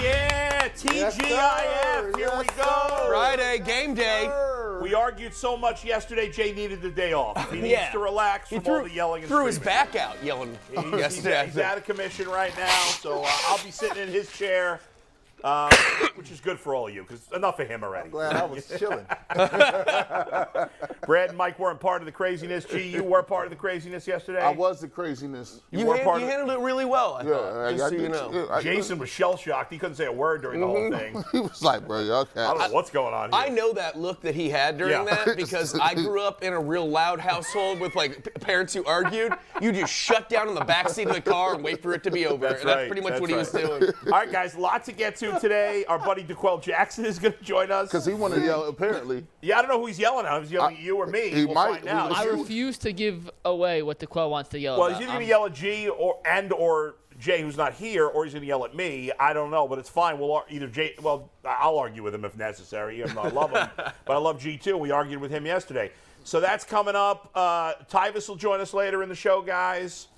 Yeah, TGIF. Here we go. Friday, game day. We argued so much yesterday. Jay needed the day off. He needs Yeah. to relax from threw, all the yelling and stuff. threw his back out yelling He's, he's, he's out of commission right now, so uh, I'll be sitting in his chair, uh, which is good for all of you because enough of him already. Glad I was chilling. Brad and Mike weren't part of the craziness. G, you were part of the craziness yesterday. I was the craziness. You, you, were hand- part you of handled it really well, I Yeah, thought. I, just I so you know. I- Jason was shell shocked. He couldn't say a word during the whole mm-hmm. thing. He was like, bro, okay. I don't know what's going on here. I know that look that he had during Yeah. that because I grew up in a real loud household with like p- parents who argued. You just shut down in the back seat of the car and wait for it to be over. That's and that's pretty much that's what he was doing. All right, guys, a lot to get to today. Our buddy D'Qwell Jackson is going to join us. Because he wanted to yell, apparently. Yeah, I don't know who he's yelling at. He's yelling at you or me. he we'll might. find out. I refuse to give away what D'Qwell wants to yell well, about. he's either going to yell at G or and or Jay, who's not here, or he's going to yell at me. I don't know, but it's fine. We'll ar- either Jay. Well, I'll argue with him if necessary. Even though I love him, but I love G too. We argued with him yesterday, so that's coming up. Uh, Tyvis will join us later in the show, guys.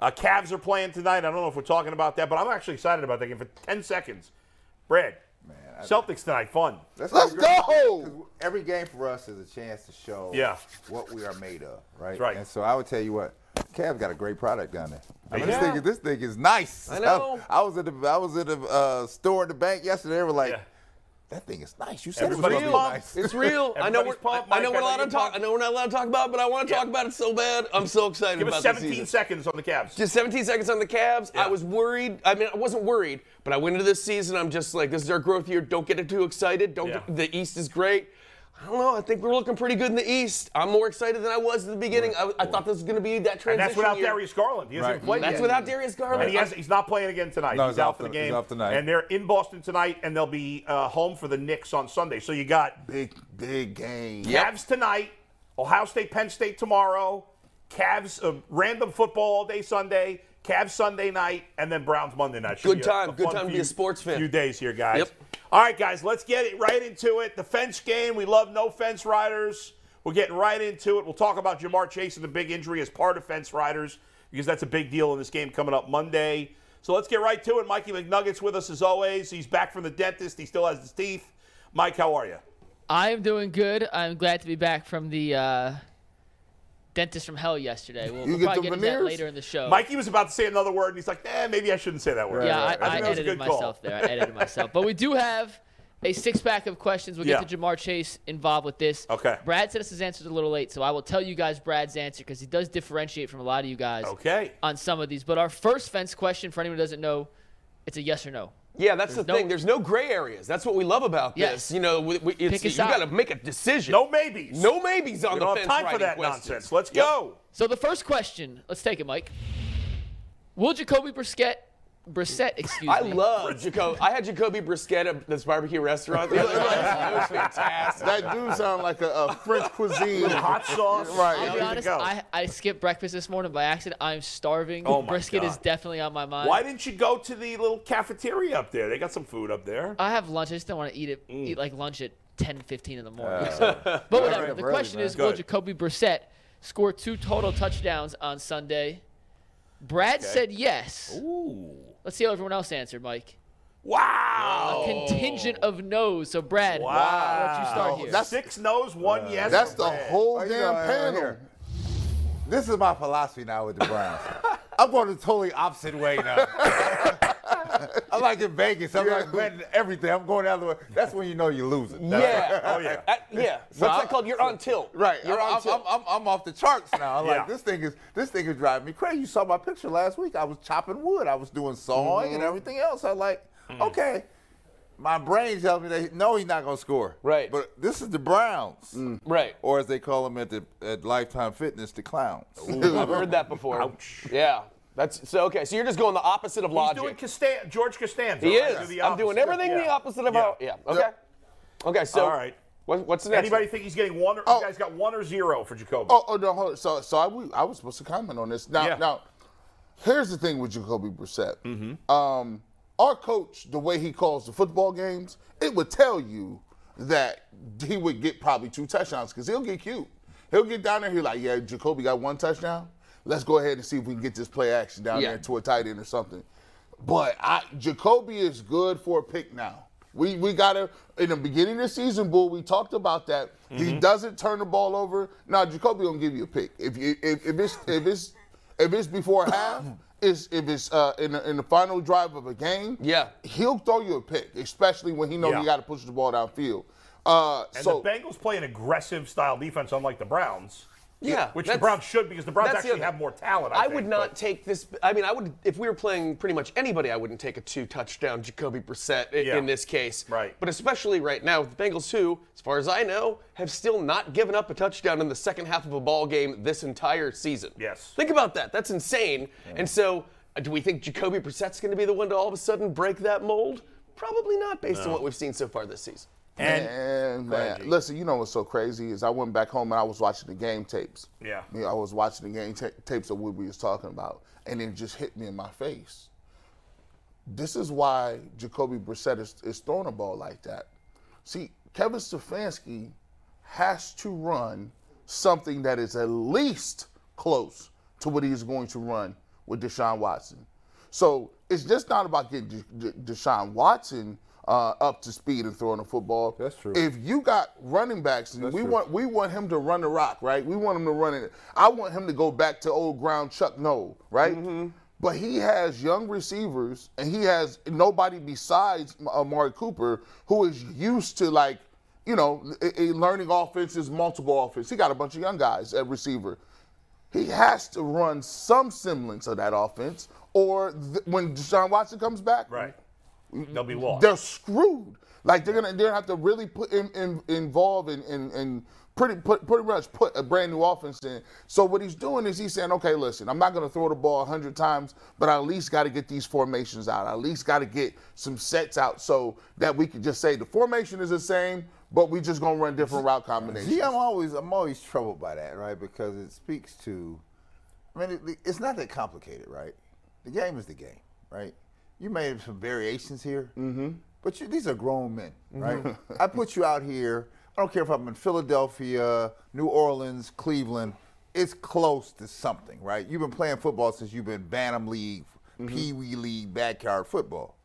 Uh, Cavs are playing tonight. I don't know if we're talking about that, but I'm actually excited about that game for 10 seconds. Brad, Celtics tonight, fun. That's Let's how we're gonna- go! 'cause Every game for us is a chance to show Yeah. what we are made of, right? right. And so I would tell you what, Cavs got a great product down there. I mean, They this thing, is- this thing is nice. I know. I, was at the I was at the uh, store in the bank yesterday. They were like, Yeah. "That thing is nice." You said it was Everybody's gonna be pumped. nice. It's real. I know. We're, Everybody's I know we're I know allowed to you're talk. I know we're not allowed to talk about, it, but I want to talk about it so bad. I'm so excited Give us about 17 this season. seconds on the Cavs. Just 17 seconds on the Cavs. Yeah. I was worried. I mean, I wasn't worried, but I went into this season. I'm just like, this is our growth year. Don't get too excited. Don't. Yeah. Get, the East is great. I don't know. I think we're looking pretty good in the East. I'm more excited than I was at the beginning. I, I thought this was going to be that transition and that's without year. Darius Garland. He hasn't Right. played That's yet. without Darius Garland. And he has, he's not playing again tonight. No, he's, he's out for the to- game. he's off tonight. And they're in Boston tonight, and they'll be uh, home for the Knicks on Sunday. So you got Big, big game. Yep. Cavs tonight, Ohio State, Penn State tomorrow, Cavs uh, random football all day Sunday, Cavs Sunday night, and then Browns Monday night. Should Good be a- time. a Good fun time to be a sports fan. Few days here, guys. Yep. All right, guys, let's get it right into it. The fence game. We love no fence riders. We're getting right into it. We'll talk about Ja'Marr Chase and the big injury as part of fence riders because that's a big deal in this game coming up Monday. So let's get right to it. Mikey McNuggets with us as always. He's back from the dentist. He still has his teeth. Mike, how are you? I am doing good. I'm glad to be back from the uh, dentist from hell yesterday. We'll, You we'll get probably the get into that later in the show. Mikey was about to say another word, and he's like, eh, maybe I shouldn't say that word. yeah, right, I, I think I, was a edited good call. myself there. I edited myself. But we do have a six pack of questions. We'll get Yeah. to Ja'Marr Chase involved with this. Okay. Brad said us his answers a little late, so I will tell you guys Brad's answer because he does differentiate from a lot of you guys Okay. on some of these. But our first fence question, for anyone who doesn't know, it's a yes or no. Yeah, that's the no- thing. There's no gray areas. That's what we love about this. You know, we, we, it's, Pick a you side. got to make a decision. No maybes. no maybes on We the don't have fence time for riding that questions. nonsense. Let's Yep. go. So the first question, let's take it, Mike. Will Jacoby Brissett, Brissett, excuse I me, love Jacoby. I had Jacoby Brisket at this barbecue restaurant. the other night. It was fantastic. That dude sound like a, a French cuisine. Hot sauce. Right. I'll be honest. I, I skipped breakfast this morning by accident. I'm starving. Oh my Brisket is definitely on my mind. Why didn't you go to the little cafeteria up there? They got some food up there. I have lunch. I just don't want to eat it. Mm. Eat like lunch at 10, 15 in the morning. so. But whatever. up The early, question man. is, will Jacoby Brissett score two total touchdowns on Sunday? Brad said yes. Ooh. Let's see how everyone else answered, Mike. Wow. A contingent of no's. So Brad, Wow. why don't you start here? That's six no's, one yes. That's the Brad. whole Oh, damn uh, panel. here. This is my philosophy now with the Browns. I'm going the totally opposite way now. I'm like in Vegas. I'm like betting everything. I'm going out the other way. That's when you know you're losing. Yeah. Oh, yeah. Uh, yeah. What's I'm- that called? You're on tilt. Right. You're I'm, on I'm, tilt. I'm, I'm, I'm off the charts now. I'm Yeah. like this thing is this thing is driving me crazy. You saw my picture last week. I was chopping wood. I was doing sawing Mm-hmm. and everything else. I'm like, Mm. okay. My brain tells me that no, he's not gonna score. Right. But this is the Browns, right. or as they call them at the at Lifetime Fitness, the clowns. I've heard that before. Ouch. Yeah. That's so okay. So you're just going the opposite of logic. He's doing Castan- George Costanza. he right? is. Do I'm doing opposite. everything Yeah. the opposite of Yeah. how. Yeah. Okay. Okay. So. All right. What, what's the next? Anybody one? think he's getting one? Or, Oh. You guys got one or zero for Jacoby? Oh, oh no, hold on. So, so I, we- I was supposed to comment on this. Now, Yeah. now, here's the thing with Jacoby Brissett. Mm-hmm. Um, our coach, the way he calls the football games, it would tell you that he would get probably two touchdowns because he'll get cute. He'll get down there. He's like, yeah, Jacoby got one touchdown. Let's go ahead and see if we can get this play action down Yeah. there to a tight end or something. But I, Jacoby is good for a pick now. We we got to in the beginning of the season, bull. We talked about that. He doesn't turn the ball over. Now Jacoby gonna give you a pick. If you if, if it's if it's if it's before half, is if it's uh, in the, in the final drive of a game. Yeah. he'll throw you a pick, especially when he know Yeah. he got to push the ball downfield. Uh, and so the Bengals play an aggressive style defense, unlike the Browns. Yeah, Which the Browns should because the Browns that's the actually have more talent. I, I think, would not but- take this. I mean, I would if we were playing pretty much anybody. I wouldn't take a two touchdown Jacoby Brissett i- Yeah. in this case. Right. But especially right now, with the Bengals, who, as far as I know, have still not given up a touchdown in the second half of a ball game this entire season. Yes. Think about that. That's insane. And so, uh, do we think Jacoby Brissett's going to be the one to all of a sudden break that mold? Probably not, based on what we've seen so far this season. And And man, listen, you know what's so crazy is I went back home and I was watching the game tapes. Yeah. I was watching the game ta- tapes of what we was talking about, and it just hit me in my face. This is why Jacoby Brissett is, is throwing a ball like that. See, Kevin Stefanski has to run something that is at least close to what he's going to run with Deshaun Watson. So it's just not about getting De- De- Deshaun Watson uh, up to speed and throwing the football. That's true. If you got running backs, and we want we want him to run the rock, right? We want him to run it. I want him to go back to old ground Chuck Noll, right? But he has young receivers, and he has nobody besides Amari Cooper who is used to like, you know, learning offenses, multiple offense. He got a bunch of young guys at receiver. He has to run some semblance of that offense, or th- when Deshaun Watson comes back, right, Mm-hmm. they'll be lost. they're screwed. Like they're gonna they're gonna have to really put in, in, involve in, in, in pretty put, pretty much put a brand new offense in. So what he's doing is he's saying, okay, listen, I'm not gonna throw the ball hundred times, but I at least got to get these formations out. I at least got to get some sets out so that we can just say the formation is the same, but we just gonna run different route combinations. See, I'm always I'm always troubled by that, right? Because it speaks to, I mean, it, it's not that complicated, right? The game is the game, right? You made some variations here, mm-hmm. but you, these are grown men, right? I put you out here. I don't care if I'm in Philadelphia, New Orleans, Cleveland. It's close to something, right? You've been playing football since you've been Bantam League, Pee Wee League, backyard football.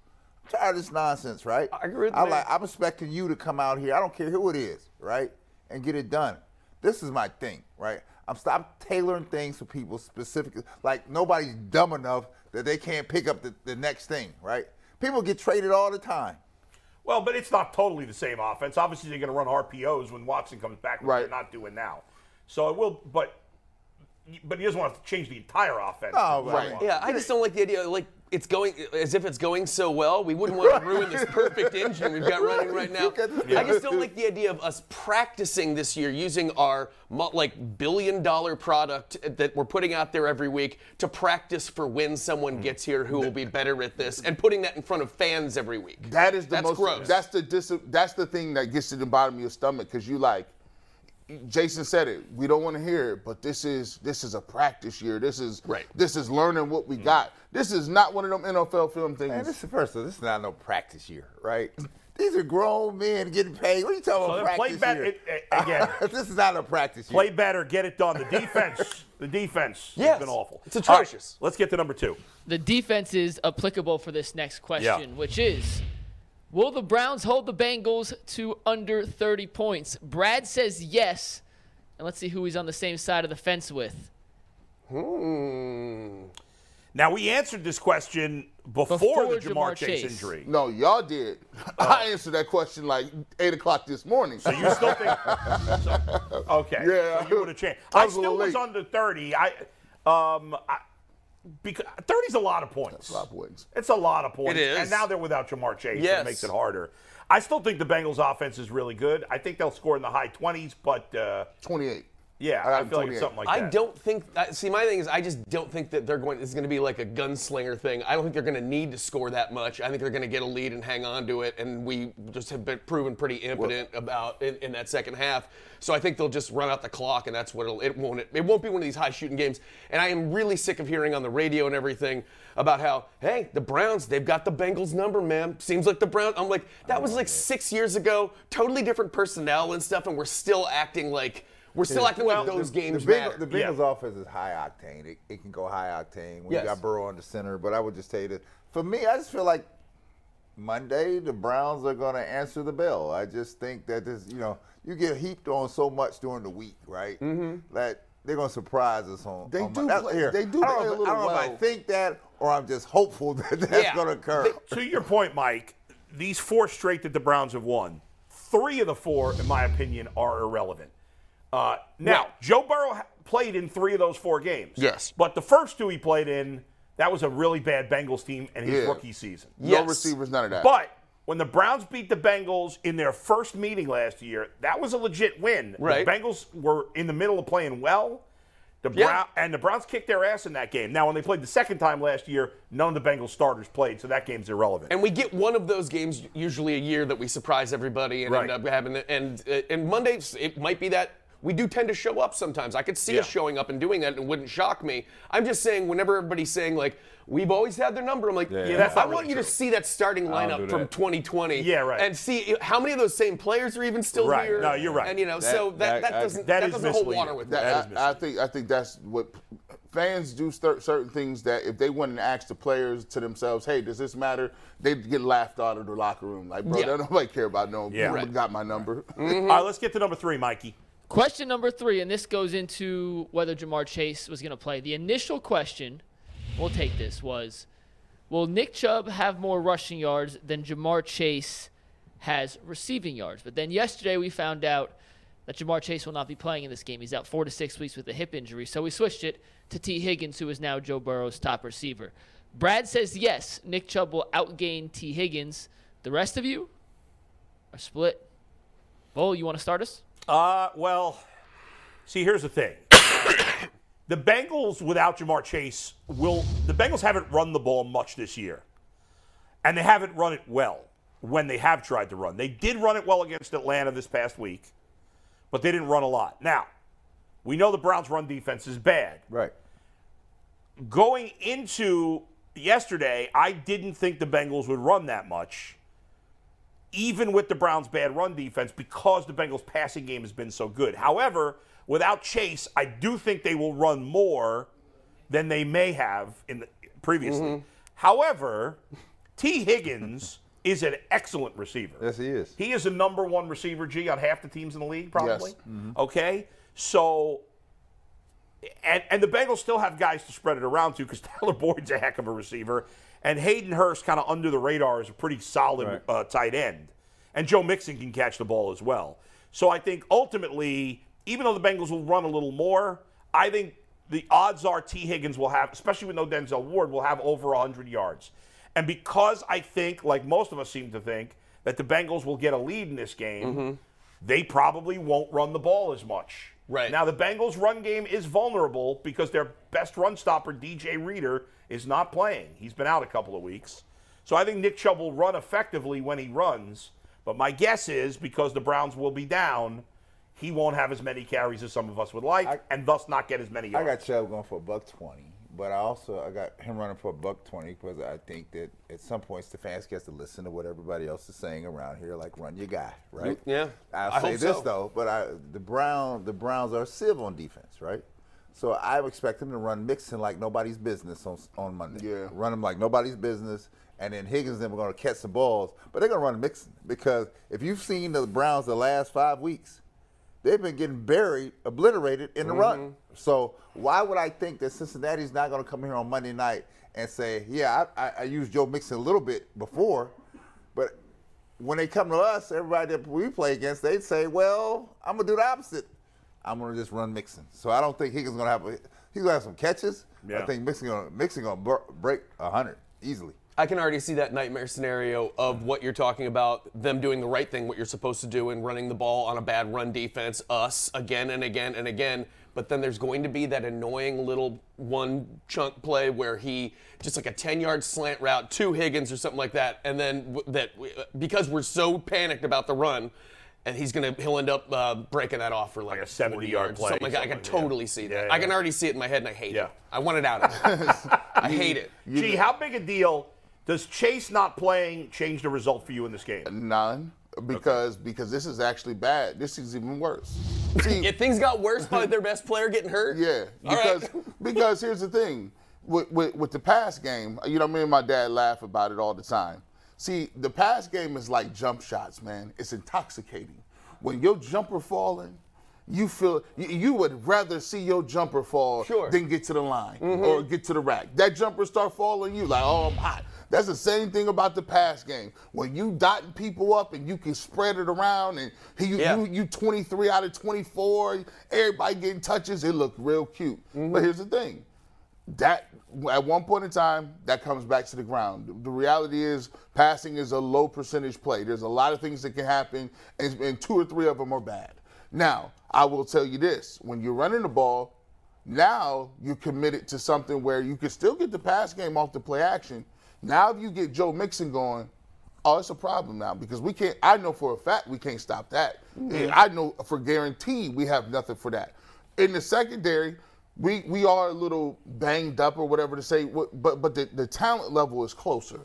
I'm tired of this nonsense, right? I agree with I like. I'm expecting you to come out here. I don't care who it is, right, and get it done. This is my thing, right? I'm stop tailoring things for people specifically. Like nobody's dumb enough that they can't pick up the, the next thing, right? People get traded all the time. Well, but it's not totally the same offense. Obviously, they're going to run RPOs when Watson comes back, which Right. they're not doing now. So it will, but but he doesn't want to change the entire offense. Oh, right. Yeah, I just don't like the idea. Like it's going as if it's going so well. We wouldn't want to ruin this perfect engine we've got running right now. I just don't like the idea of us practicing this year using our like billion dollar product that we're putting out there every week to practice for when someone gets here who will be better at this, and putting that in front of fans every week. That is the That's most. gross. That's the dis, That's the thing that gets to the bottom of your stomach because you like. Jason said it. We don't want to hear it, but this is this is a practice year. This is Right. This is learning what we got. This is not one of them NFL film things. Man, this is first of all, this is not no practice year, right? These are grown men getting paid. What are you talking So about then play practice better year? it- it- again. this is not a practice year. Play better, get it done. The defense, the defense Yes, has been awful. it's All right, atrocious. let's get to number two. The defense is applicable for this next question, which is Will the Browns hold the Bengals to under 30 points? Brad says yes. And let's see who he's on the same side of the fence with. Hmm. Now we answered this question before, Before the Ja'Marr, Ja'Marr Chase, Chase. injury. no, y'all did. I answered that question like eight o'clock this morning. So you still think? so- okay. Yeah. So you would have changed. I I, was a still little was late. under 30. I um I, because 30 is a lot of points. a lot of points. It's a lot of points. It is. And now they're without Ja'Marr Chase. So Yes. it makes it harder. I still think the Bengals offense is really good. I think they'll score in the high 20s, but uh, Twenty-eight. Yeah, I got I, him feel like 28. it's something like I that. don't think. See, my thing is, I just don't think that they're going. It's going to be like a gunslinger thing. I don't think they're going to need to score that much. I think they're going to get a lead and hang on to it. And we just have been proven pretty impotent about in, in that second half. So I think they'll just run out the clock, and that's what it'll, it won't. It won't be one of these high shooting games. And I am really sick of hearing on the radio and everything about how, hey, the Browns, they've got the Bengals number, man. Seems like the Browns. I'm like, that was like six years ago. Totally different personnel and stuff, and we're still acting like. We're still acting like those the, games the, Bengals- matter. the Bengals offense is high octane. It, it can go high octane We Yes. got Burrow on the center. But I would just tell you that for me, I just feel like Monday the Browns are going to answer the bell. I just think that this, you know, you get heaped on so much during the week, right? Mm-hmm. That they're going to surprise us on. They on do Mon- that's- play- here, they do I don't, play know, a if- little I don't know if I think that or I'm just hopeful that that's Yeah. going to occur. to your point, Mike, these four straight that the Browns have won, three of the four, in my opinion, are irrelevant. Uh, now, Right. Joe Burrow played in three of those four games. Yes. But the first two he played in, that was a really bad Bengals team in his Yeah. rookie season. No Yes. receivers, none of that. But when the Browns beat the Bengals in their first meeting last year, that was a legit win. Right. The Bengals were in the middle of playing well. The Yeah. And the Browns kicked their ass in that game. Now, when they played the second time last year, none of the Bengals starters played, so that game's irrelevant. And we get one of those games usually a year that we surprise everybody and Right. end up having it. And uh, and Mondays it might be that we do tend to show up sometimes. I could see us showing up and doing that, and it wouldn't shock me. I'm just saying, whenever everybody's saying like we've always had their number, I'm like, Yeah, that's I want really you to see that starting lineup from that. 2020. Yeah, right. And see how many of those same players are even still Right. here. No, you're right. And you know, That- so that that- that, doesn't that that, is doesn't hold water with That- me. That, I, I think I think that's what fans do. cer- Certain things that if they went and asked the players to themselves, "Hey, does this matter?" They'd get laughed out of the locker room. Like, bro, Yeah. don't nobody care about no. Yeah. Right. got my number. Mm-hmm. All right, let's get to number three, Mikey. Question number three, and this goes into whether Ja'Marr Chase was going to play. The initial question, we'll take this, was Will Nick Chubb have more rushing yards than Ja'Marr Chase has receiving yards? But then yesterday we found out that Ja'Marr Chase will not be playing in this game. He's out four to six weeks with a hip injury. So we switched it to Tee Higgins, who is now Joe Burrow's top receiver. Brad says yes, Nick Chubb will outgain Tee Higgins. The rest of you are split. Bull, you want to start us? Uh, well, see, here's the thing. the Bengals without Ja'Marr Chase will. The Bengals haven't run the ball much this year, and they haven't run it well when they have tried to run. They did run it well against Atlanta this past week, but they didn't run a lot. Now, we know the Browns' run defense is bad. Right. Going into yesterday, I didn't think the Bengals would run that much, even with the Browns' bad run defense, because the Bengals' passing game has been so good. However, without Chase, I do think they will run more than they may have in the previously. Mm-hmm. However, Tee Higgins is an excellent receiver. Yes, he is. He is a number one receiver, G, on half the teams in the league, probably. Yes. Mm-hmm. Okay? So, and, and the Bengals still have guys to spread it around to because Tyler Boyd's a heck of a receiver. And Hayden Hurst, kind of under the radar, is a pretty solid Right. uh, tight end. And Joe Mixon can catch the ball as well. So I think ultimately, even though the Bengals will run a little more, I think the odds are Tee Higgins will have, especially with no Denzel Ward, will have over 100 yards. And because I think, like most of us seem to think, that the Bengals will get a lead in this game, they probably won't run the ball as much. Right. Now, the Bengals' run game is vulnerable because their best run stopper, DJ Reader, is not playing. He's been out a couple of weeks. So I think Nick Chubb will run effectively when he runs. But my guess is because the Browns will be down, he won't have as many carries as some of us would like, I- and thus not get as many yards. I got Chubb going for a buck twenty, but I also I got him running for a buck twenty because I think that at some point Stefanski has to listen to what everybody else is saying around here, like run your guy, mm, right? Yeah, I'll I say this so. though, but I the Brown the Browns are civ on defense, right? So I expect them to run Mixon like nobody's business on on Monday. Yeah. run them like nobody's business, and then Higgins and them are going to catch some balls, but they're going to run Mixon because if you've seen the Browns the last five weeks, they've been getting buried, obliterated in the Mm-hmm. run. So why would I think that Cincinnati's not going to come here on Monday night and say, yeah, I, I, I used Joe Mixon a little bit before, but when they come to us, everybody that we play against, they'd say, well, I'm going to do the opposite. I'm going to just run Mixon. So I don't think Higgins going to have a, he's going to have some catches. Yeah. I think Mixon going to Mixon going to break 100 easily. I can already see that nightmare scenario of what you're talking about, them doing the right thing, what you're supposed to do, and running the ball on a bad run defense, us again and again and again. But then there's going to be that annoying little one chunk play where he just like a 10 yard slant route to Higgins or something like that. And then w- that because we're so panicked about the run, and he's gonna he'll end up uh, breaking that off for like, Like a 70 40 yard yards, play, something like that. I can something, yeah. totally see that. Yeah, I can already see it in my head, and I hate Yeah. it. I want it out of me. I hate it. Gee, how big a deal does Chase not playing change the result for you in this game? None, because because this is actually bad. This is even worse. See, If things got worse by their best player getting hurt, Yeah, All right. because because here's the thing, with, with with the pass game, you know, me and my dad laugh about it all the time. See, the pass game is like jump shots, man. It's intoxicating. When your jumper falling, you feel you, would rather see your jumper fall Sure. than get to the line mm-hmm. or get to the rack. That jumper start falling, you like, oh, I'm hot. That's the same thing about the pass game. When you dotting people up and you can spread it around and you Yeah. you, you 23 out of 24, everybody getting touches, it looked real cute. Mm-hmm. But here's the thing. That at one point in time, that comes back to the ground. The reality is passing is a low percentage play. There's a lot of things that can happen, and, and two or three of them are bad. Now, I will tell you this: when you're running the ball, now you're committed to something where you can still get the pass game off the play action. Now, if you get Joe Mixon going, oh, it's a problem now because we can't. I know for a fact we can't stop that. Mm-hmm. And I know for guarantee we have nothing for that. In the secondary, we we are a little banged up or whatever to say, but but the, the talent level is closer.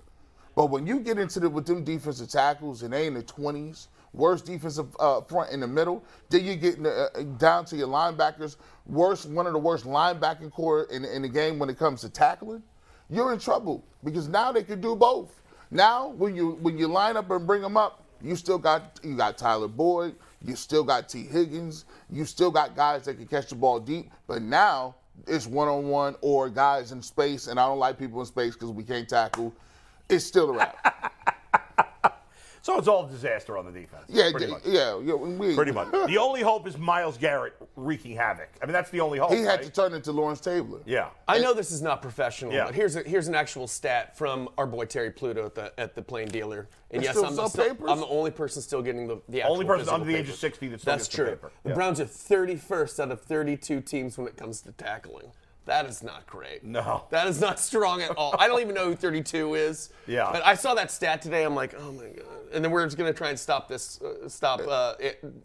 But when you get into the with them defensive tackles and they in the twenties, worst defensive uh, front in the middle, then you get uh, down to your linebackers, worst one of the worst linebacking core in, in the game when it comes to tackling. You're in trouble because now they can do both. Now when you when you line up and bring them up, you still got you got Tyler Boyd, you still got Tee Higgins, you still got guys that can catch the ball deep. But now it's one on one or guys in space, and I don't like people in space because we can't tackle. It's still a wrap. So it's all a disaster on the defense. Yeah, pretty yeah, much. yeah, yeah. We, Pretty much. The only hope is Myles Garrett wreaking havoc. I mean, that's the only hope. He had right? to turn into Lawrence Taylor. Yeah. I know this is not professional, Yeah. but here's a, here's an actual stat from our boy Terry Pluto at the at the Plain Dealer. And There's yes, still I'm the, some papers? I'm the only person still getting the the actual Only person under the age of 60 that still That's gets the true. paper. The Yeah. Browns are 31st out of 32 teams when it comes to tackling. That is not great. No. That is not strong at all. I don't even know who 32 is. Yeah. But I saw that stat today. I'm like, oh my god. And then we're just gonna try and stop this, uh, stop uh,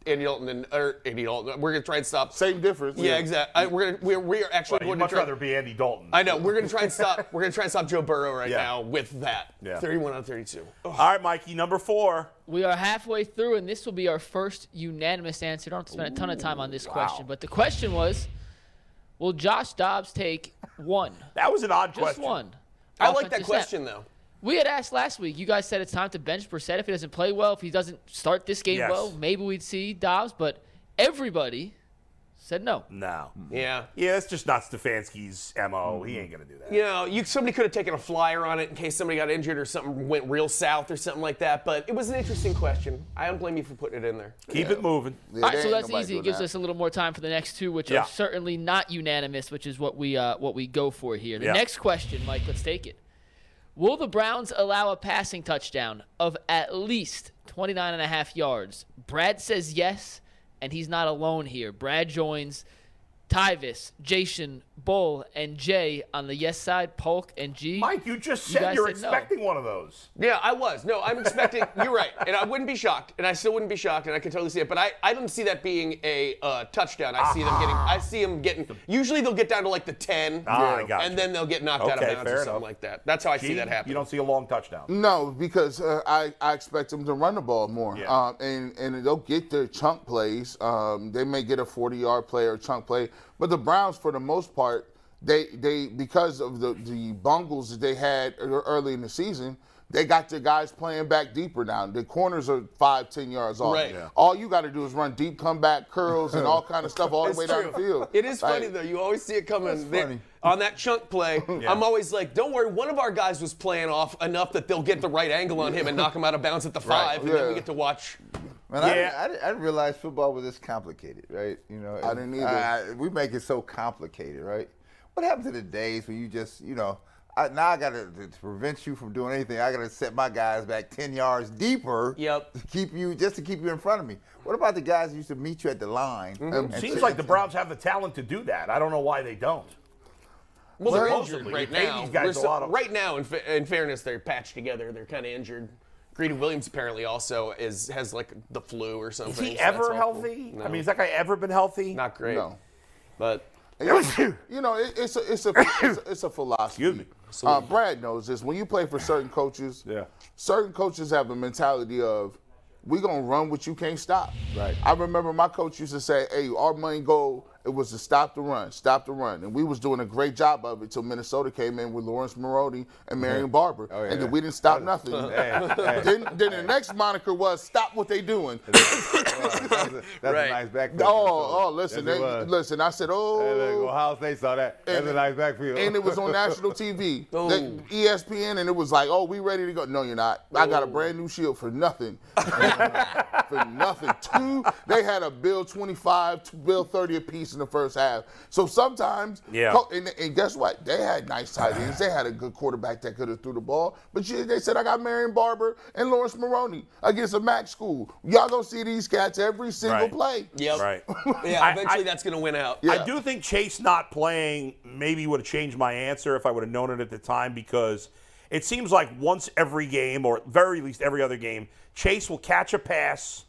Andy Dalton and or Andy Dalton. We're gonna try and stop. Same difference. Yeah, exactly. I, we're gonna, we're, we are actually Well, going you'd to much try. rather be Andy Dalton. I know. We're gonna try and stop. We're gonna try and stop Joe Burrow right Yeah. now with that. Yeah. 31 out of 32. Oh, All right, Mikey, number four. We are halfway through, and this will be our first unanimous answer. Don't have to spend a ton of time on this question, but the question was, will Josh Dobbs take one, That was an odd question. just question. one? I like that offensive snap? question though. We had asked last week. You guys said it's time to bench Brissett if he doesn't play well. If he doesn't start this game Yes. well, maybe we'd see Dobbs. But everybody said no. No. Yeah. Yeah, that's just not Stefanski's MO. He ain't going to do that. You know, you somebody could have taken a flyer on it in case somebody got injured or something went real south or something like that. But it was an interesting question. I don't blame you for putting it in there. Keep it moving. Yeah, All right, so that's easy. It gives that. us a little more time for the next two, which Yeah. are certainly not unanimous, which is what we uh, what we go for here. The Yeah. next question, Mike, let's take it. Will the Browns allow a passing touchdown of at least 29 and a half yards? Brad says yes, and he's not alone here. Brad joins Tyvis, Jason, Bull, and Jay on the yes side, Polk and G. Mike, you just said guys you are said no. expecting one of those. Yeah, I was. No, I'm expecting. you're right, and I wouldn't be shocked, and I still wouldn't be shocked, and I can totally see it. But I, I don't see that being a uh, touchdown. I see them getting. I see them getting. Usually they'll get down to like the ten, Ah, I got and you. then they'll get knocked out of bounds fair or something enough. like that. That's how I see that happen. You don't see a long touchdown. No, because uh, I, I expect them to run the ball more, Yeah. um, and and they'll get their chunk plays. Um, they may get a 40-yard play or a chunk play, but the Browns, for the most part, they they because of the the bungles that they had early in the season, they got their guys playing back deeper now. The corners are five, ten yards off. Right. Yeah. All you got to do is run deep, come back, curls, and all kind of stuff all the It's way down the field. It is Like, funny though. You always see it coming There- funny. on that chunk play. I'm always like, don't worry. One of our guys was playing off enough that they'll get the right angle on him and knock him out of bounds at the five, and then we get to watch. Man, I, Yeah. didn't, I, didn't, I didn't realize football was this complicated, right? You know, I didn't either. I- we make it so complicated, right? What happened to the days when you just, you know, I, now I got to, to prevent you from doing anything. I got to set my guys back ten yards deeper. Yep. To keep you just to keep you in front of me. What about the guys who used to meet you at the line? Mm-hmm. and Seems sit- like the Browns have the talent to do that. I don't know why they don't. Well, they're Supposedly, injured right now. these guys We're a so- lot of- right now, in, fa- in fairness, they're patched together. They're kind of injured. Greedy Williams apparently also is has like the flu or something. Is he so ever healthy? No. I mean, has that guy ever been healthy? not great. No. But You know, it, it's a it's a it's a, it's a philosophy. Excuse me. Uh, Brad knows this. When you play for certain coaches, Yeah. certain coaches have a mentality of we gonna run what you can't stop. Right. I remember my coach used to say, "Hey, our main goal it was to stop the run, stop the run," and we was doing a great job of it till Minnesota came in with Laurence Maroney and Marion Barber, Oh, yeah. and then we didn't stop oh, nothing. Hey, hey. then, then the next moniker was "Stop what they doing." that's a, that's Right. a nice backfield. oh, oh, listen, Yes, they, listen. I said, Hey, "Oh." look, Ohio State saw that. That's And- a nice backfield. and it was on national TV, Oh. They- ESPN, and it was like, "Oh, we ready to go?" No, you're not. I got a brand new shield for nothing, for nothing. Two, they had a bill 25, two bill 30 apiece in the first half. So sometimes, Yeah. and, and guess what? They had nice tight ends. They had a good quarterback that could have threw the ball. But you, they said, "I got Marion Barber and Laurence Maroney against a MAC school. Y'all gonna see these cats every single Right. play." yep. Right. Yeah. I- Eventually, I- that's going to win out. Yeah. I do think Chase not playing maybe would have changed my answer if I would have known it at the time because it seems like once every game, or very least every other game, Chase will catch a pass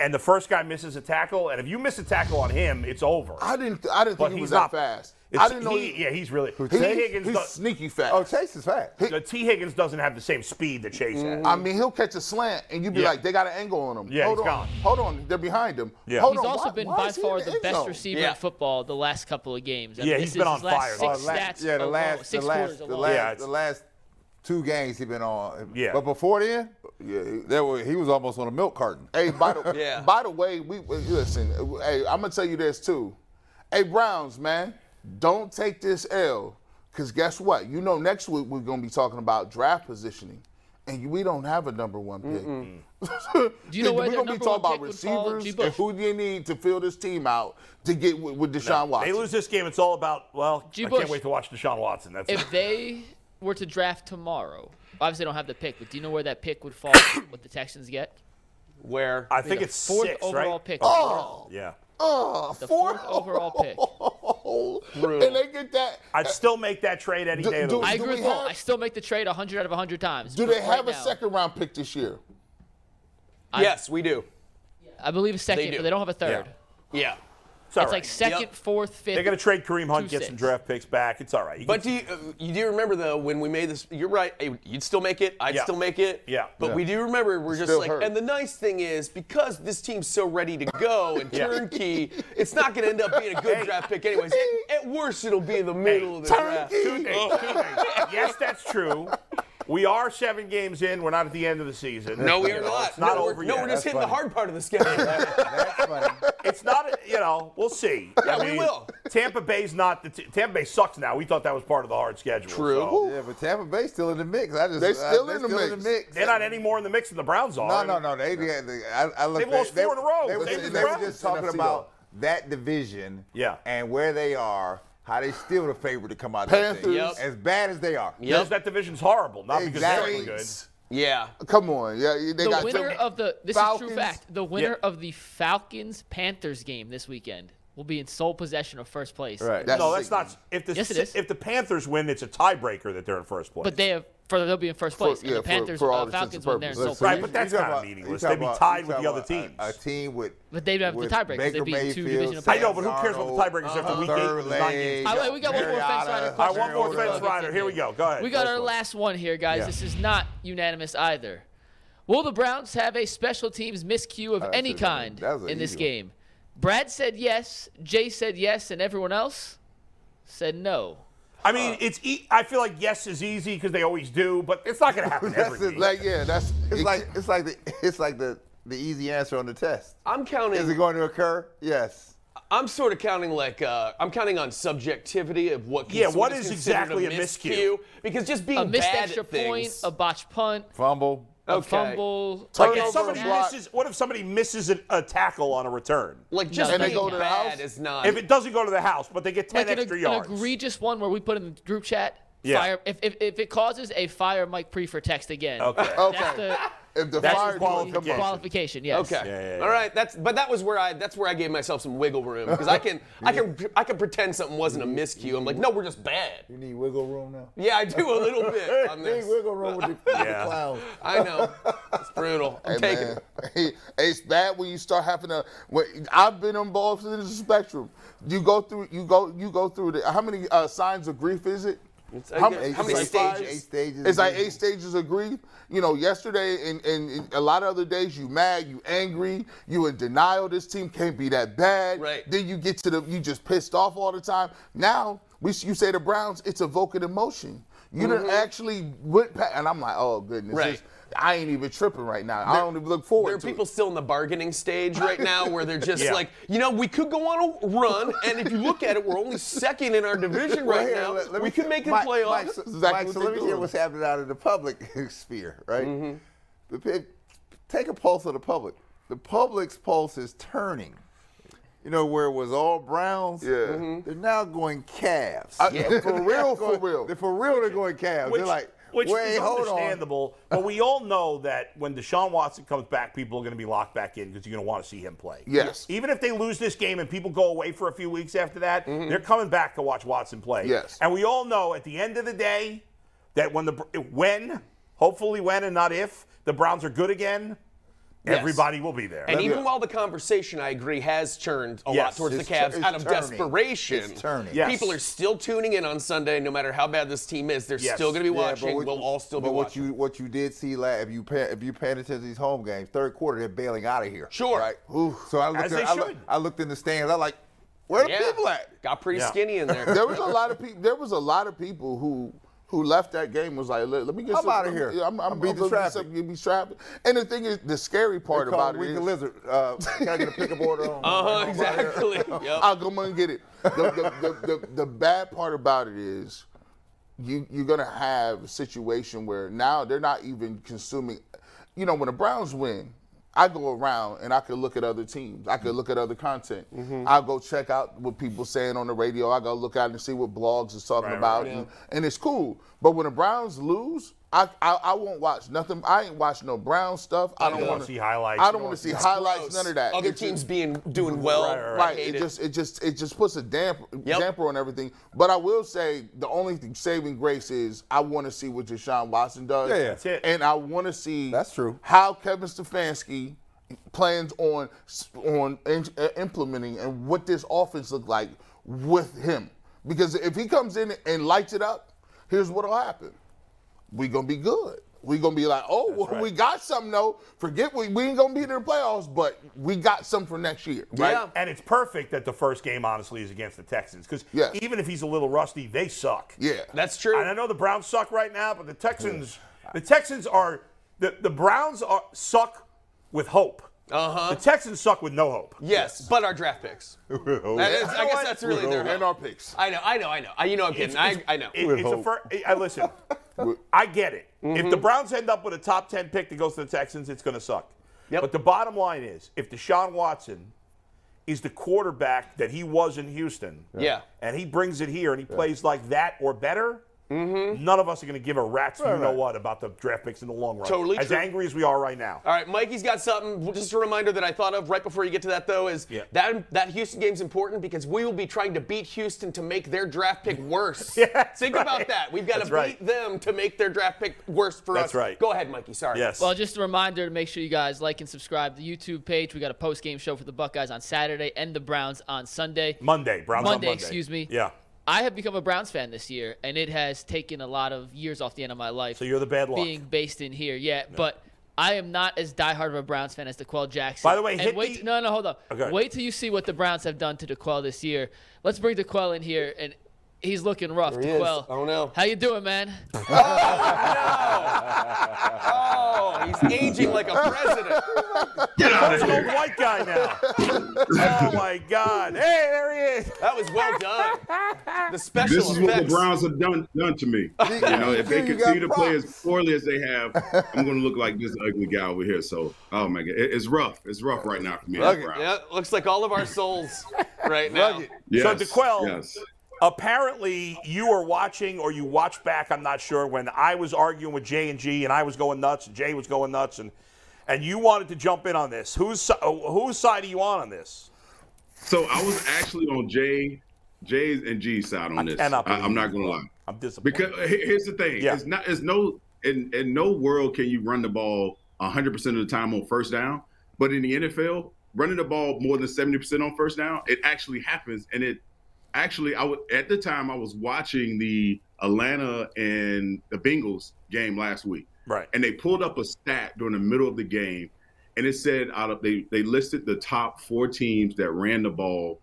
and the first guy misses a tackle. And if you miss a tackle on him, it's over. I didn't. I didn't but think he was not that fast. It's- I didn't know. He, yeah, he's really. Tee Higgins, he's does, sneaky fast. oh, Chase is fast. the Tee Higgins doesn't have the same speed that Chase has. I mean, he'll catch a slant, and you'd be Yeah. like, they got an angle on him. Yeah, hold he's on, gone. hold on, they're behind him. Yeah. Hold He's on, also why- been why by far in the best receiver Yeah. in football the last couple of games. I Yeah, mean, he's this been on fire. Six la- stats yeah, the last, the last, the last, Yeah, the it's- last two games he's been on. Yeah. But before then, Yeah. he- there were, he was almost on a milk carton. Hey, by the Yeah. by the way, we we- listen. Hey, I'm gonna tell you this too. Hey, Browns, man, don't take this L, cause guess what? You know, next week we're gonna be talking about draft positioning, and we don't have a number one pick. Do you know where we're gonna be talking about pick would fall, receivers and who do you need to fill this team out to get with, with Deshaun They Watson. They lose this game. It's all about well. G. I Bush. can't wait to watch Deshaun Watson. That's it. If they were to draft tomorrow, obviously they don't have the pick, but do you know where that pick would fall? what the Texans get? Where I think it's fourth six, overall right? pick. Oh, oh, Yeah. oh, The fourth fourth overall pick. Oh. Brutal. and they get that. I'd still make that trade any Do- day of the do- week. I agree we with Paul. have- I still make the trade 100 out of 100 times. Do but they right have a now, second round pick this year? yes, we do. I believe a second, do. but they don't have a third. Yeah. It's It's right. like second, Yep. fourth, fifth. They're going to trade Kareem Hunt, two get some draft picks back. It's all right. You But do you, uh, you do remember though when we made this? You're right. You'd still make it. I'd Yeah. still make it. Yeah. But Yeah. we do remember we're just Still like, hurt. and the nice thing is because this team's so ready to go and Yeah. turnkey, it's not going to end up being a good draft pick anyways. At, at worst, it'll be in the middle of the draft. two things. Two things. Yes, that's true. We are seven games in. We're not at the end of the season. No, we are not. It's not no, over we're, yet. No, we're just That's hitting the hard part of the schedule. That's funny. It's not. You know, we'll see. Yeah, I we will. Tampa Bay's not. The t- Tampa Bay sucks now. We thought that was part of the hard schedule. True. so- Yeah, but Tampa Bay's still in the mix. I just They I- still they in the still mix. They're not any more in the mix than the Browns are. No, no, no. They, they, they I, I looked They've lost they, four in a row. They, were- Same they, they were just talking about that division. Yeah. And where they are, how they still the favorite to come out. of that. Panthers. Yep. As bad as they are. Because that division's horrible. Not because Exactly. they're good. yeah. Come on, yeah, they the got winner of the this is true fact. The winner Yeah. of the Falcons Panthers game this weekend will be in sole possession of first place. Right. That's no, that's not. If the Yes, if the Panthers win, it's a tiebreaker that they're in first place. But they have for they'll be in first place. and yeah, the Panthers for all uh, Falcons and win there in sole purposes. Right, but that's You talking kinda meaningless. They'd be tied with the other about a- teams. A, team with. But they'd have the tiebreakers. Baker they'd be in two Mayfield, divisional Sam I know, but who cares about the Darnold, tiebreakers after week eight? Third There's nine games leg, to All go. right, we got one more fence rider Mariota, All right, question. more fence rider. Here we go. Go ahead. We got our last one here, guys. This is not unanimous either. Will the Browns have a special teams miscue of any kind that was an in this game? Brad said yes, Jay said yes, and everyone else said no. I mean, it's. E- I feel like yes is easy because they always do, but it's not going to happen That's every it. Like, yeah, that's It's it- like it's like the it's like the the easy answer on the test. I'm counting. Is it going to occur? Yes. I'm sort of counting like uh, I'm counting on subjectivity of what. Yeah, cons- what is is exactly a miscue? Because just being A missed bad extra at things, point, a botched punt, Fumble. A Okay. fumble. like if somebody block. misses, what if somebody misses a, a tackle on a return? like just And they go to the house? is not. If it doesn't go to the house, but they get ten like an, extra an yards. egregious one where we put in the group chat Yeah. fire if, if, if it causes a fire Mike Prefer text again. Okay. That's Okay. The If the That's fire department come qualification. up- qualification. Yes. Okay. yeah, yeah. All right. That's but that was where I that's where I gave myself some wiggle room because I can I can I can pretend something wasn't a miscue. I'm like, no, we're just bad. You need wiggle room now. Yeah, I do a little bit on You need this. wiggle room with the, with the Yeah. clowns. I know. It's brutal. I'm Hey, taking man. it. Hey, it's bad when you start having to. When, I've been involved in ends of the spectrum. You go through. You go. You go through the. How many uh, signs of grief is it? It's- How I many- how it's many like five- stages? Eight stages. It's like eight stages of grief. You know, yesterday and, and a lot of other days, you mad, you angry, you in denial. This team can't be that bad. Right. Then you get to the, you just pissed off all the time. Now we, you say the Browns, it's evoking emotion. You didn't actually went past, and I'm like, oh goodness, Mm-hmm. Right. this- I ain't even tripping right now. I don't even look forward There are people it. still in the bargaining stage right now where they're just Yeah. like, you know, we could go on a run, and if you look at it, we're only second in our division right here, now. let- let we could make the playoffs. Mike, so, exactly Mike, so let me hear what's happening out in the public sphere, right? Mm-hmm. The take a pulse of the public. The public's pulse is turning. You know where it was all Browns. Yeah. Mm-hmm. They're now going Cavs. I- for real, for real. They're for real. They're going Cavs. Which, they're like, which wait, is understandable. but we all know that when Deshaun Watson comes back, people are going to be locked back in because you're going to want to see him play. Yes. Even if they lose this game and people go away for a few weeks after that, mm-hmm. they're coming back to watch Watson play. Yes. And we all know at the end of the day that when the when, hopefully when and not if, the Browns are good again, Yes. everybody will be there. And me- even while the conversation, I agree, has turned a lot towards the It's tur- Cavs it's out of turning. desperation. It's turning. Yes. People are still tuning in on Sunday, no matter how bad this team is. They're Yes. still going to be Yeah, watching. what we'll you- all still but be what watching. you what you did see last, if you pay, if you paying attention to these home games, third quarter they're bailing out of here. Sure. Right. So I looked. As at, they I, look- I looked in the stands. I'm like, where the yeah. people at? Got pretty Yeah. skinny in there. there was a lot of people. There was a lot of people who who left that game was like, let, let me get I'm some. outta here. I'm, I'm, I'm beat the gonna get traffic. some- Give me traffic. And the thing is, the scary part They about it it Week is, Lizard. Uh, can I get a pickup order on? Uh huh. Exactly. Yep. I'll go and get it. The, the, the, the, the bad part about it is, you you're gonna have a situation where now they're not even consuming. You know, when the Browns win, I go around and I could look at other teams. I could look at other content. Mm-hmm. I'll go check out what people saying on the radio. I go look out and see what blogs is talking Right, about, right. and, and it's cool. But when the Browns lose, I, I I won't watch nothing. I ain't watch no Brown stuff. I don't don't want to see highlights. I don't don't want to see see- highlights. Gross. None of that. Other It's just- teams being doing well. Right, right, Right. hate It just it just it just puts a damper damper on everything. But I will say the only thing saving grace is I want to see what Deshaun Watson does. Yeah, yeah. That's it. And I want to see That's true. how Kevin Stefanski plans on on in, uh, implementing and what this offense look like with him. Because if he comes in and lights it up, here's what'll happen. We gonna be good. We gonna be like, oh, well, right. we got something though. Forget we, we ain't gonna be in the playoffs, but we got some for next year, right? Yeah. And it's perfect that the first game, honestly, is against the Texans because Yes. even if he's a little rusty, they suck. Yeah. That's true. And I know the Browns suck right now, but the Texans, the Texans are the, the Browns are suck with hope. Uh-huh. The Texans suck with no hope. Yes, but our draft picks. That is- I guess that's really their and our picks. I know, I know, I know. I, you know, I'm kidding. I, I know. It, it's a fir- I listen. I get it. If the mm-hmm. Browns end up with a top ten pick that goes to the Texans, it's going to suck. Yep. But the bottom line is, if Deshaun Watson is the quarterback that he was in Houston, Yeah. and he brings it here and he plays like that or better, Mm-hmm. none of us are going to give a rat's you know right. what about the draft picks in the long run. Totally as true. angry as we are right now. All right, Mikey's got something. Just a reminder that I thought of right before you get to that, though, is Yeah. that that Houston game's important because we will be trying to beat Houston to make their draft pick worse. Yeah, Think right. about that. We've got That's to right. beat them to make their draft pick worse for That's us. right. Go ahead, Mikey. Sorry. Yes. Well, just a reminder to make sure you guys like and subscribe to the YouTube page. We got a post game show for the Buckeyes on Saturday and the Browns on Sunday. Monday, Browns on Monday, Monday. excuse me. Yeah. I have become a Browns fan this year, and it has taken a lot of years off the end of my life. So you're the bad luck. being based in here, yeah. But I am not as diehard of a Browns fan as D'Qwell Jackson. By the way, and wait, the- no, no, hold on. Okay. Wait till you see what the Browns have done to D'Qwell this year. Let's bring D'Qwell in here, and he's looking rough. There he is. D'Qwell, Oh, no. how you doing, man? Oh, no. oh, he's aging like a president. Get out It's of an old here. white guy now. oh my God! Hey, there he is. That was well done. The special This is what the effects. Browns have done done to me. You know, if they You got continue to play as poorly as they have, I'm going to look like this ugly guy over here. So, oh my God, it- it's rough. It's rough right now for me. as Rugged. Yeah, looks like all of our souls right now. Rugged. Yes, So D'Qwell, yes. Apparently you were watching or you watched back. I'm not sure when I was arguing with Jay and G and I was going nuts and Jay was going nuts and and you wanted to jump in on this. Whose whose side are you on on this? So I was actually on Jay, Jay's and G's side on I this. I, am not gonna lie. I'm disappointed. Because here's the thing: Yeah. it's not, it's no, in in no world can you run the ball 100 percent of the time on first down. But in the NFL, running the ball more than 70 percent on first down, it actually happens. And it actually, I would at the time I was watching the Atlanta and the Bengals game last week, right. and they pulled up a stat during the middle of the game, and it said out of they they listed the top four teams that ran the ball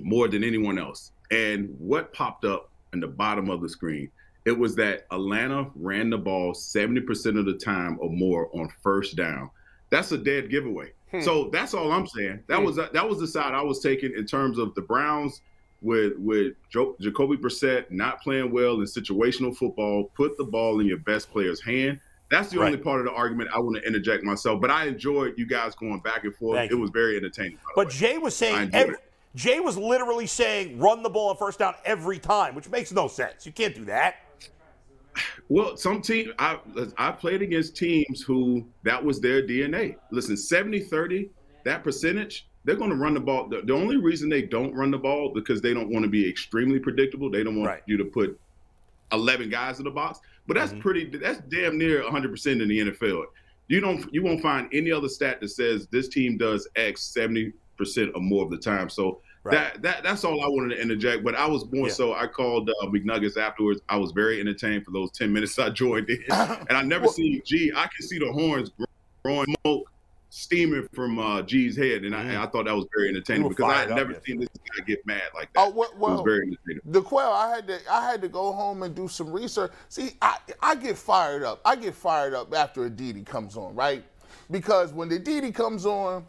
more than anyone else. And what popped up in the bottom of the screen? It was that Atlanta ran the ball 70% of the time or more on first down. That's a dead giveaway. Hmm. So that's all I'm saying. That hmm. was that was the side I was taking in terms of the Browns with with jo- Jacoby Brissett not playing well in situational football. Put the ball in your best player's hand. That's the only part of the argument I want to interject myself. But I enjoyed you guys going back and forth. Thank it you. was very entertaining. But. Jay was saying every. Jay was literally saying run the ball on first down every time, which makes no sense. You can't do that. Well, some team I I played against teams who that was their DNA. Listen, 70-30, that percentage, they're going to run the ball. The, the only reason they don't run the ball because they don't want to be extremely predictable. They don't want Right. you to put 11 guys in the box. But that's Mm-hmm. pretty that's damn near 100% in the NFL. You don't you won't find any other stat that says this team does X 70% or more of the time. So Right. that that that's all I wanted to interject. But I was more Yeah. so I called uh, McNuggets afterwards. I was very entertained for those 10 minutes I joined in, and I never Well- seen G. I can see the horns growing smoke steaming from uh, G's head, and I, and I thought that was very entertaining because I had never seen this guy get mad like that. Oh, well, it was very entertaining. D'Qwell i had to i had to go home and do some research. See i i get fired up. I get fired up after a Didi comes on right? Because when the Didi comes on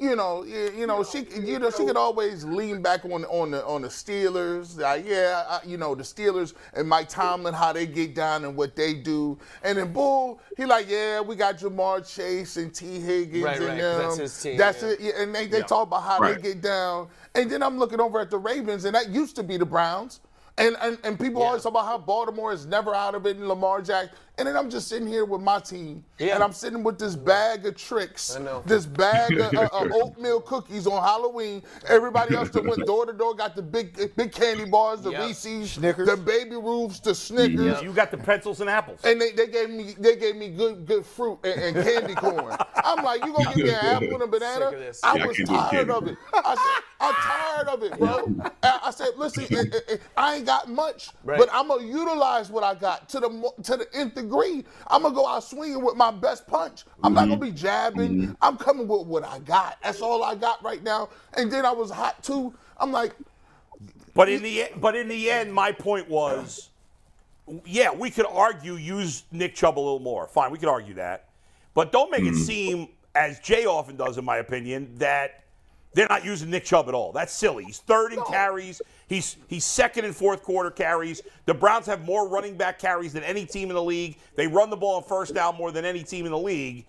you know you, you know she you know she could always lean back on on the on the steelers like yeah I, you know the steelers and mike tomlin how they get down and what they do and then bull he like yeah we got Ja'Marr Chase and Tee Higgins Right, and right, 'cause them that's his team, that's yeah. it yeah, and they, they Yeah. talk about how Right. they get down and then i'm looking over at the ravens and that used to be the browns and, and, and people Yeah. always talk about how Baltimore is never out of it and Lamar Jackson. And then I'm just sitting here with my team, Yeah. and I'm sitting with this bag of tricks, I know. this bag of, of, of oatmeal cookies on Halloween. Everybody else that went door to door got the big big candy bars, the Yep. Reese's, Snickers. the Baby Ruths, the Snickers. You got the pencils and apples. And they, they gave me they gave me good good fruit and, and candy corn. I'm like, you gonna give me an apple and a banana? Sick of this. I Yeah, was can't tired of it. I said, I'm tired of it, bro. And I said, listen, I ain't got much, Right. but I'm gonna utilize what I got to the to the nth degree. I'm gonna go out swinging with my best punch. I'm not gonna be mm-hmm. jabbing. Mm-hmm. I'm coming with what I got. That's all I got right now. And then I was hot too. I'm like, But in the but in the end, my point was, yeah, we could argue use Nick Chubb a little more. Fine, we could argue that, but don't make it mm-hmm. seem as Jay often does, in my opinion, that they're not using Nick Chubb at all. That's silly. He's third in carries. He's he's second and fourth quarter carries. The Browns have more running back carries than any team in the league. They run the ball on first down more than any team in the league.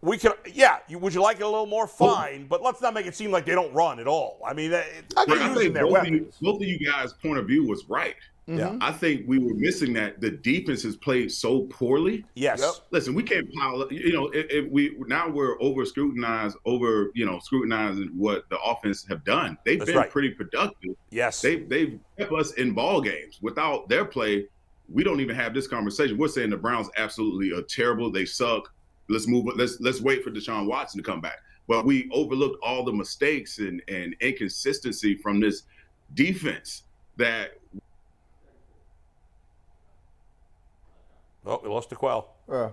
We could, yeah. You, would you like it a little more? Fine, but let's not make it seem like they don't run at all. I mean, they- I they're I using think their both of, you, both of you guys' point of view was right. Yeah. Mm-hmm. I think we were missing that the defense has played so poorly. Yes. Yep. Listen, we can't pile. Up you know, if, if we now we're over scrutinized, over you know scrutinizing what the offense have done. They've That's been right. pretty productive. Yes. They they've kept us in ball games. Without their play, we don't even have this conversation. We're saying the Browns absolutely are terrible. They suck. Let's move. Let's let's wait for Deshaun Watson to come back. But we overlooked all the mistakes and and inconsistency from this defense that Oh, we lost D'Qwell. Uh,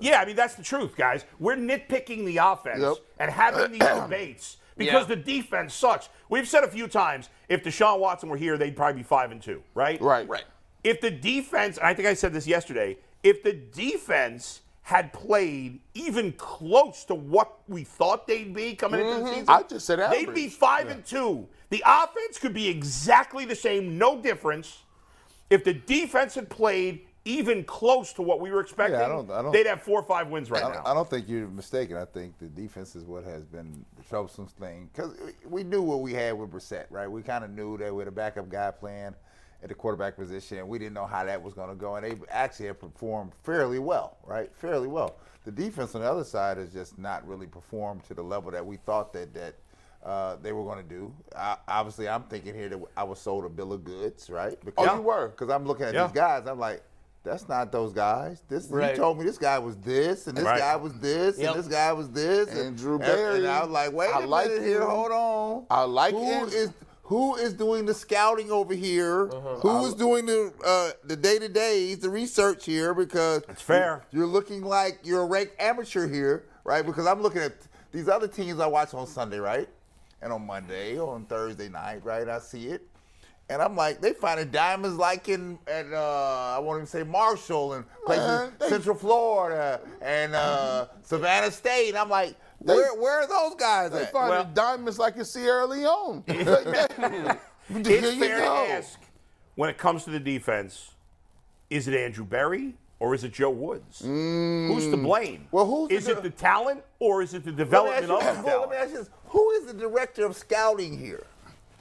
Yeah, I mean that's the truth, guys. We're nitpicking the offense Yep. and having these debates because Yeah. the defense sucks. We've said a few times if Deshaun Watson were here, they'd probably be five and two, right? right, Right. If the defense, and I think I said this yesterday, if the defense had played even close to what we thought they'd be coming into the season, I just said they'd be five and two. The offense could be exactly the same, no difference, if the defense had played even close to what we were expecting, yeah, I don't- I don't- they'd have four or five wins right I now. I don't think you're mistaken. I think the defense is what has been the troublesome thing because we knew what we had with Brissett, right? We kind of knew that we had a backup guy playing at the quarterback position, and we didn't know how that was going to go. And they actually have performed fairly well, right? Fairly well. The defense on the other side has just not really performed to the level that we thought that that uh, they were going to do. I, obviously, I'm thinking here that I was sold a bill of goods, right? Because, Oh, you were. Because I'm looking at Yeah. these guys, I'm like. That's not those guys. This Right. you told me this guy was this, and this Right. guy was this, Yep. and this guy was this, and- Andrew and- Berry. And I was like, wait I a like minute here, hold on. I like who him. is who is doing the scouting over here? Uh-huh. Who is doing the uh, the day to days, the research here? Because That's fair. You're looking like you're a ranked amateur here, right? Because I'm looking at these other teams I watch on Sunday, right, and on Monday, on Thursday night, right? I see it. And I'm like, they finding diamonds like in at uh, I won't even say Marshall and places Man, they- Central Florida and uh, Savannah State. And I'm like, They- where where are those guys They at? finding Well- diamonds like in Sierra Leone. It's Here you fair to ask when it comes to the defense, is it Andrew Berry or is it Joe Woods? Who's to blame? Well, who's the is di- it the talent or is it the development you, of the well, let me talent? ask you this: Who is the director of scouting here?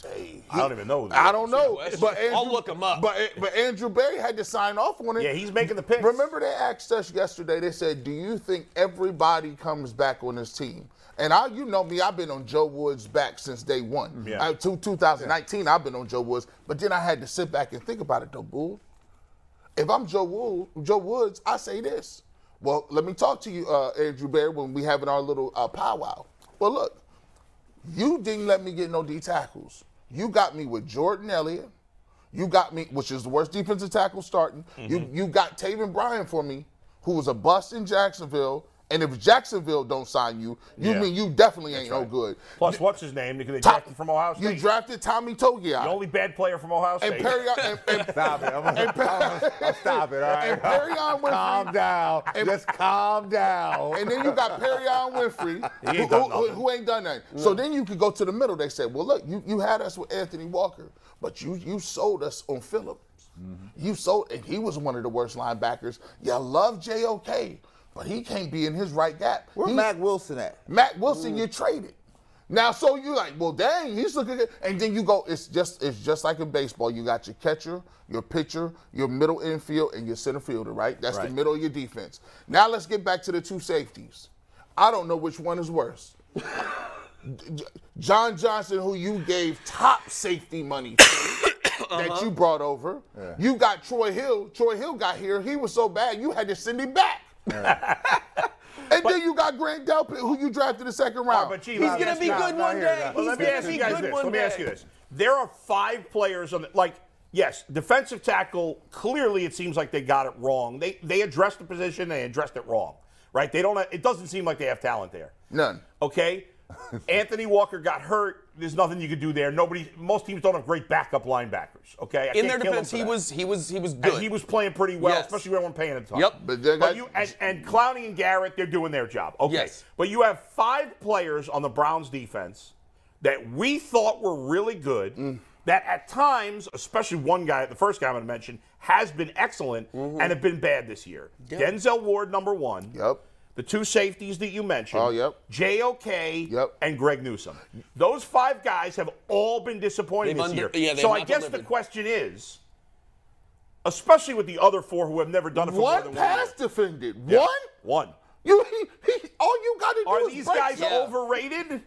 I don't even know. I don't know, but Andrew, I'll look 'em up. But but Andrew Berry had to sign off on it. Yeah, he's making the picks. Remember they asked us yesterday. They said, "Do you think everybody comes back on this team?" And I, you know me, I've been on Joe Woods back since day one. Yeah. Uh, to 2019, I've been on Joe Woods. But then I had to sit back and think about it, though, Bull. If I'm Joe Wood, Joe Woods, I say this. Well, let me talk to you, uh, Andrew Berry, when we having our little uh, powwow. Well, look, you didn't let me get no D tackles. You got me with Jordan Elliott. You got me, which is the worst defensive tackle starting. You mm-hmm. you got Taven Bryan for me, who was a bust in Jacksonville. And if Jacksonville don't sign you, you Yeah. mean you definitely ain't no good. Plus, what's his name? Because they Top- drafted from Ohio You drafted Tommy Togiai. the only bad player from Ohio and State. Perry and, and, Stop it! I'm gonna, I'm gonna- stop it. All right. and Perrion Winfrey. calm down. And- Just calm down. And then you got Perrion Winfrey, ain't done who- who- nothing. who ain't done nothing. So then you could go to the middle. They said, well, look, you, you had us with Anthony Walker, but you you sold us on Phillips. Mm-hmm. You sold, and he was one of the worst linebackers. You love JOK, but he can't be in his right gap. Where He- Mack Wilson at? Matt Wilson, mm. you traded. Now, so you like, well, dang, he's looking good. And then you go, it's just it's just like in baseball. You got your catcher, your pitcher, your middle infield, and your center fielder, right? That's Right. the middle of your defense. Now let's get back to the two safeties. I don't know which one is worse. John Johnson, who you gave top safety money to, that uh-huh. you brought over. You got Troy Hill. Troy Hill got here. He was so bad, you had to send him back. And then you got Grant Delpit, who you drafted in the second oh, round. but gee, He's gonna be you- good no, one day. Well, He's let me gonna ask be you guys good this. one Let me day. ask you this. There are five players on the like. Yes, defensive tackle. Clearly, it seems like they got it wrong. They they addressed the position. They addressed it wrong. Right? They don't. It doesn't seem like they have talent there. None. Okay. Anthony Walker got hurt. There's nothing you could do there. Nobody. Most teams don't have great backup linebackers. Okay. I In their defense, he was he was he was And good. he was playing pretty well, Yes. especially when we're paying attention. Yep. But But you and, and Clowney and Garrett, they're doing their job. Okay. Yes. But you have five players on the Browns defense that we thought were really good. Mm. That at times, especially one guy, the first guy I'm going to mention, has been excellent Mm-hmm. and have been bad this year. Denzel Ward, number one. Yep. The two safeties that you mentioned. Oh, yep. JOK Yep. and Greg Newsome. Those five guys have all been disappointed this under- year. yeah, so I not guess the question is, especially with the other four who have never done it for more One than pass one year. defended. Yeah. One? One. You he, he, all you got to do Are is these break guys some- Yeah. overrated?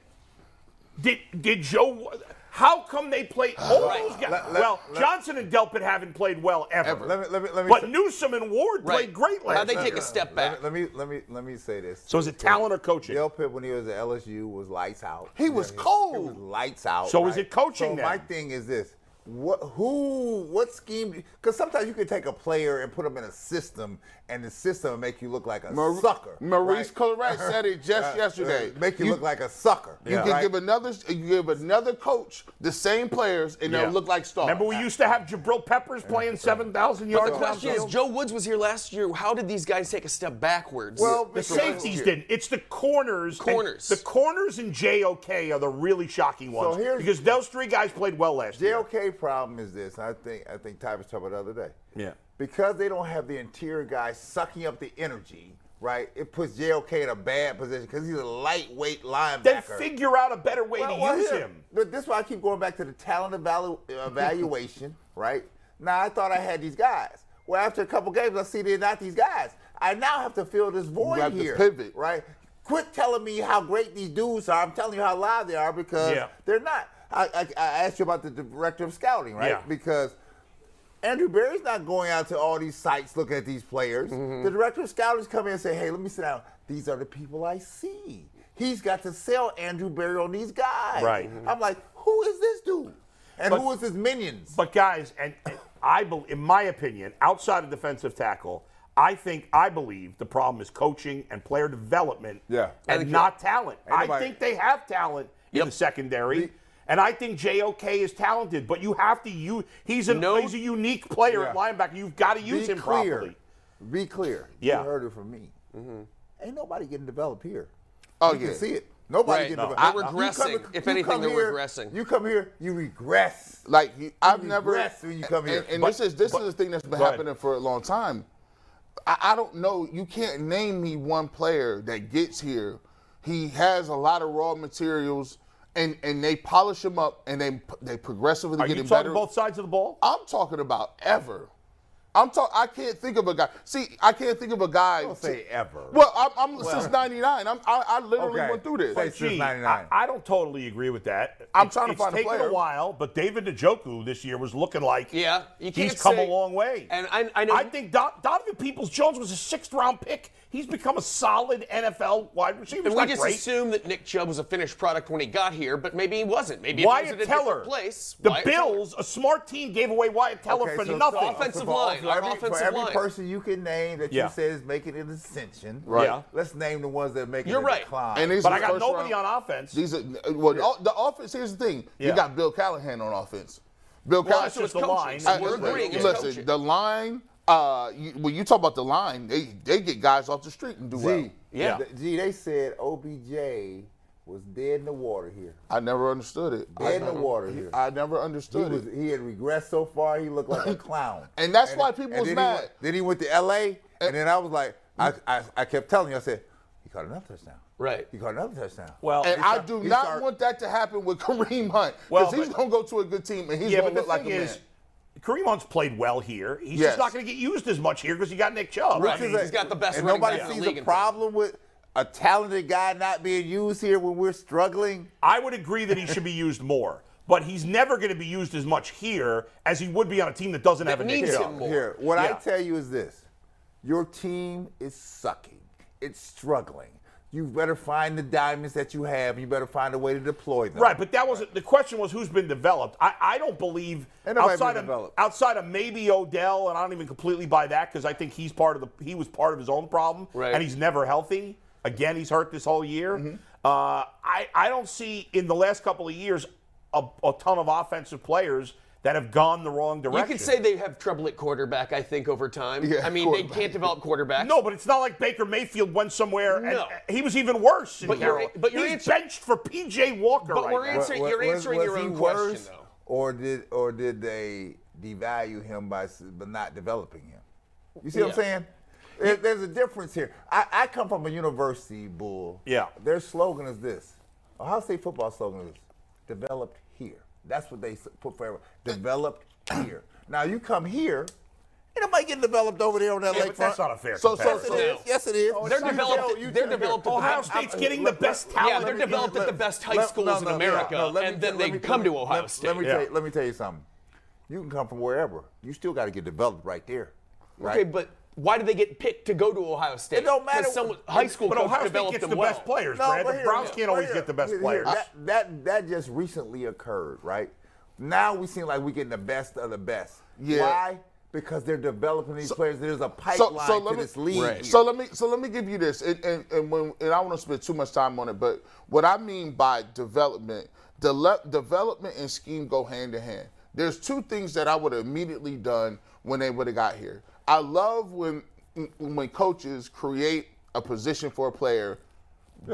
Did did Joe? How come they play all those guys? Let- let- well, let- Johnson and Delpit haven't played well ever. Let me let me let me. but say- Newsome and Ward Right. played great last How'd they take a step back? Let me, let me let me let me say this. So is it talent or coaching? Delpit when he was at LSU was lights out. He was He cold. was lights out. So is it coaching So then? my thing is this: what who what scheme? Because sometimes you can take a player and put them in a system, and the system will make you look like a Mar- sucker. Maurice right? Clarett said it just Uh, yesterday. uh, make you, You- look like a sucker. You can right? give another you give another coach the same players and Yeah. they'll look like stars. Remember, we used to have Jabril Peppers playing seven thousand But yards. the question is. Joe Woods was here last year. How did these guys take a step backwards? Well, The safeties didn't. It's the corners. Corners. The corners and JOK are the really shocking ones. here's- because those three guys played well last year. JOK problem is this. I think I think Ty was talking about the other day. Yeah. Because they don't have the interior guys sucking up the energy, right? It puts JOK in a bad position because he's a lightweight linebacker. Then figure out a better way Well, to well, use him. But this is why I keep going back to the talent evalu- evaluation, right? Now I thought I had these guys. Well, after a couple games, I see they're not these guys. I now have to fill this void have to here. pivot. right? Quit telling me how great these dudes are. I'm telling you how loud they are because Yeah. they're not. I, I, I asked you about the director of scouting, right? Yeah. Because Andrew Berry's not going out to all these sites looking at these players. Mm-hmm. The director of scouting come in and say, "Hey, let me sit down. These are the people I see." He's got to sell Andrew Berry on these guys. Right. I'm like, who is this dude? And But- who is his minions? But guys, and, and I, bel in my opinion, outside of defensive tackle, I think I believe the problem is coaching and player development, Yeah. and not talent. Ain't I think they have talent in the secondary. And I think JOK is talented, but you have to use. He's, an, No- he's a unique player at linebacker. You've got to use Be him clear. properly. Be clear. Yeah. You heard it from me. Mm-hmm. Ain't nobody getting developed here. Oh, you yeah. can see it. Nobody Right. getting No. developed. They're You come- regressing. If you anything, come they're here- regressing. You come here, you regress. Like he, I've never. regress when you come here. And, and But- this is this but- is the thing that's been go ahead. happening for a long time. I, I don't know. You can't name me one player that gets here. He has a lot of raw materials, and and they polish him up, and they they progressively Are get you him talking better. both sides of the ball? I'm talking about ever. I'm talking. I can't think of a guy. See, I can't think of a guy. Don't say ever. Well, I'm, I'm since '99. I'm I, I literally Okay. went through this. Say since I, 99. I don't totally agree with that. I'm It's- trying to find a player. It's taken a while, but David Njoku this year was looking like Yeah, he's come say- a long way. And I, I know. I think Don, Donovan Peoples Jones was a sixth round pick. He's become a solid NFL wide receiver. and we just great. assumed that Nick Chubb was a finished product when he got here, but maybe he wasn't. Maybe if he was Wyatt at a Teller, different place. the Wyatt Teller. Bills, a smart team, gave away Wyatt Teller Okay, for so- so nothing. offensive for- line, For every, offensive for every line. person you can name that Yeah. you said is making an ascension, Right. Yeah. let's name the ones that are making You're a right. decline. And these but are I got nobody round- on offense. These are well, the, the offense. Here's the thing: Yeah. you got Bill Callahan on offense. Bill Well, Callahan. that's just the coaching. line. I- we're listen, agreeing listen, the line. Uh, you, when you talk about the line, they they get guys off the street and do well. Yeah. th- G, they said OBJ was dead in the water here. I never understood it. Dead in the water here. I never He understood was it. he had regressed so far he looked like a clown. And that's why people and was then mad. He went, then he went to LA and then I was like I, I, I kept telling you I said he caught another touchdown. Right. He caught another touchdown. well, And I not- do not start- want that to happen with Kareem Hunt Well, because he's gonna go to a good team and he's yeah, gonna but the look like a is, man. Kareem Hunt's played well here. He's Yes. just not going to get used as much here because you got Nick Chubb. Right. I mean, He's- he's got the best and nobody back in the sees league a in front problem with a talented guy not being used here when we're struggling. I would agree that he should be used more, but he's never going to be used as much here as he would be on a team that doesn't have a Nick Chubb. him more. Here, what I tell you is this: your team is sucking. It's struggling. You better find the diamonds that you have. You better find a way to deploy them. Right, but that wasn't the question. Was who's been developed? I, I don't believe outside of developed. outside of maybe Odell, and I don't even completely buy that because I think he's part of the he was part of his own problem, Right. and he's never healthy. Again, he's hurt this whole year. Mm-hmm. Uh, I I don't see in the last couple of years a, a ton of offensive players that have gone the wrong direction. You could say they have trouble at quarterback, I think, over time. Yeah, I mean, they can't develop quarterbacks. No, but it's not like Baker Mayfield went somewhere No. and he was even worse. But you're- but you're he's answering- benched for PJ Walker But right we're now. answering- you're answering your he own question, though. Or did or did they devalue him by s- by not developing him? You see what I'm saying? There- There's a difference here. I, I come from a university, bull. Yeah. Their slogan is this. Ohio State football slogan is developed here. That's what they put forever. Developed here. Now you come here, ain't nobody getting developed over there on that Yeah, lakefront. but that's not a fair So- so- comparison. Yes, it is. Oh, yes, it is. They're developed- tell- you they're developed- Ohio I'm- State's I'm- getting let- the best let- talent. Yeah, they're me- developed at the best high let- schools no, in America, no, let and tell- then they come let to Ohio let- State. Let me, Yeah. tell you, let me tell you something. You can come from wherever. You still got to get developed right there. Right? Okay, but why did they get picked to go to Ohio State? It don't matter. Someone, high school But coach Ohio State developed gets them the well. best players, No, Brad. but The here- Browns can't always here- get the best here- players. That, that that just recently occurred, right? Now we seem like we're getting the best of the best. Yeah. Why? Because they're developing these players. There's a pipeline so to let me, this league. here. So let me so let me give you this, and and, and when and I don't want to spend too much time on it, but what I mean by development, the development and scheme go hand in hand. There's two things that I would have immediately done when they would have got here. I love when when coaches create a position for a player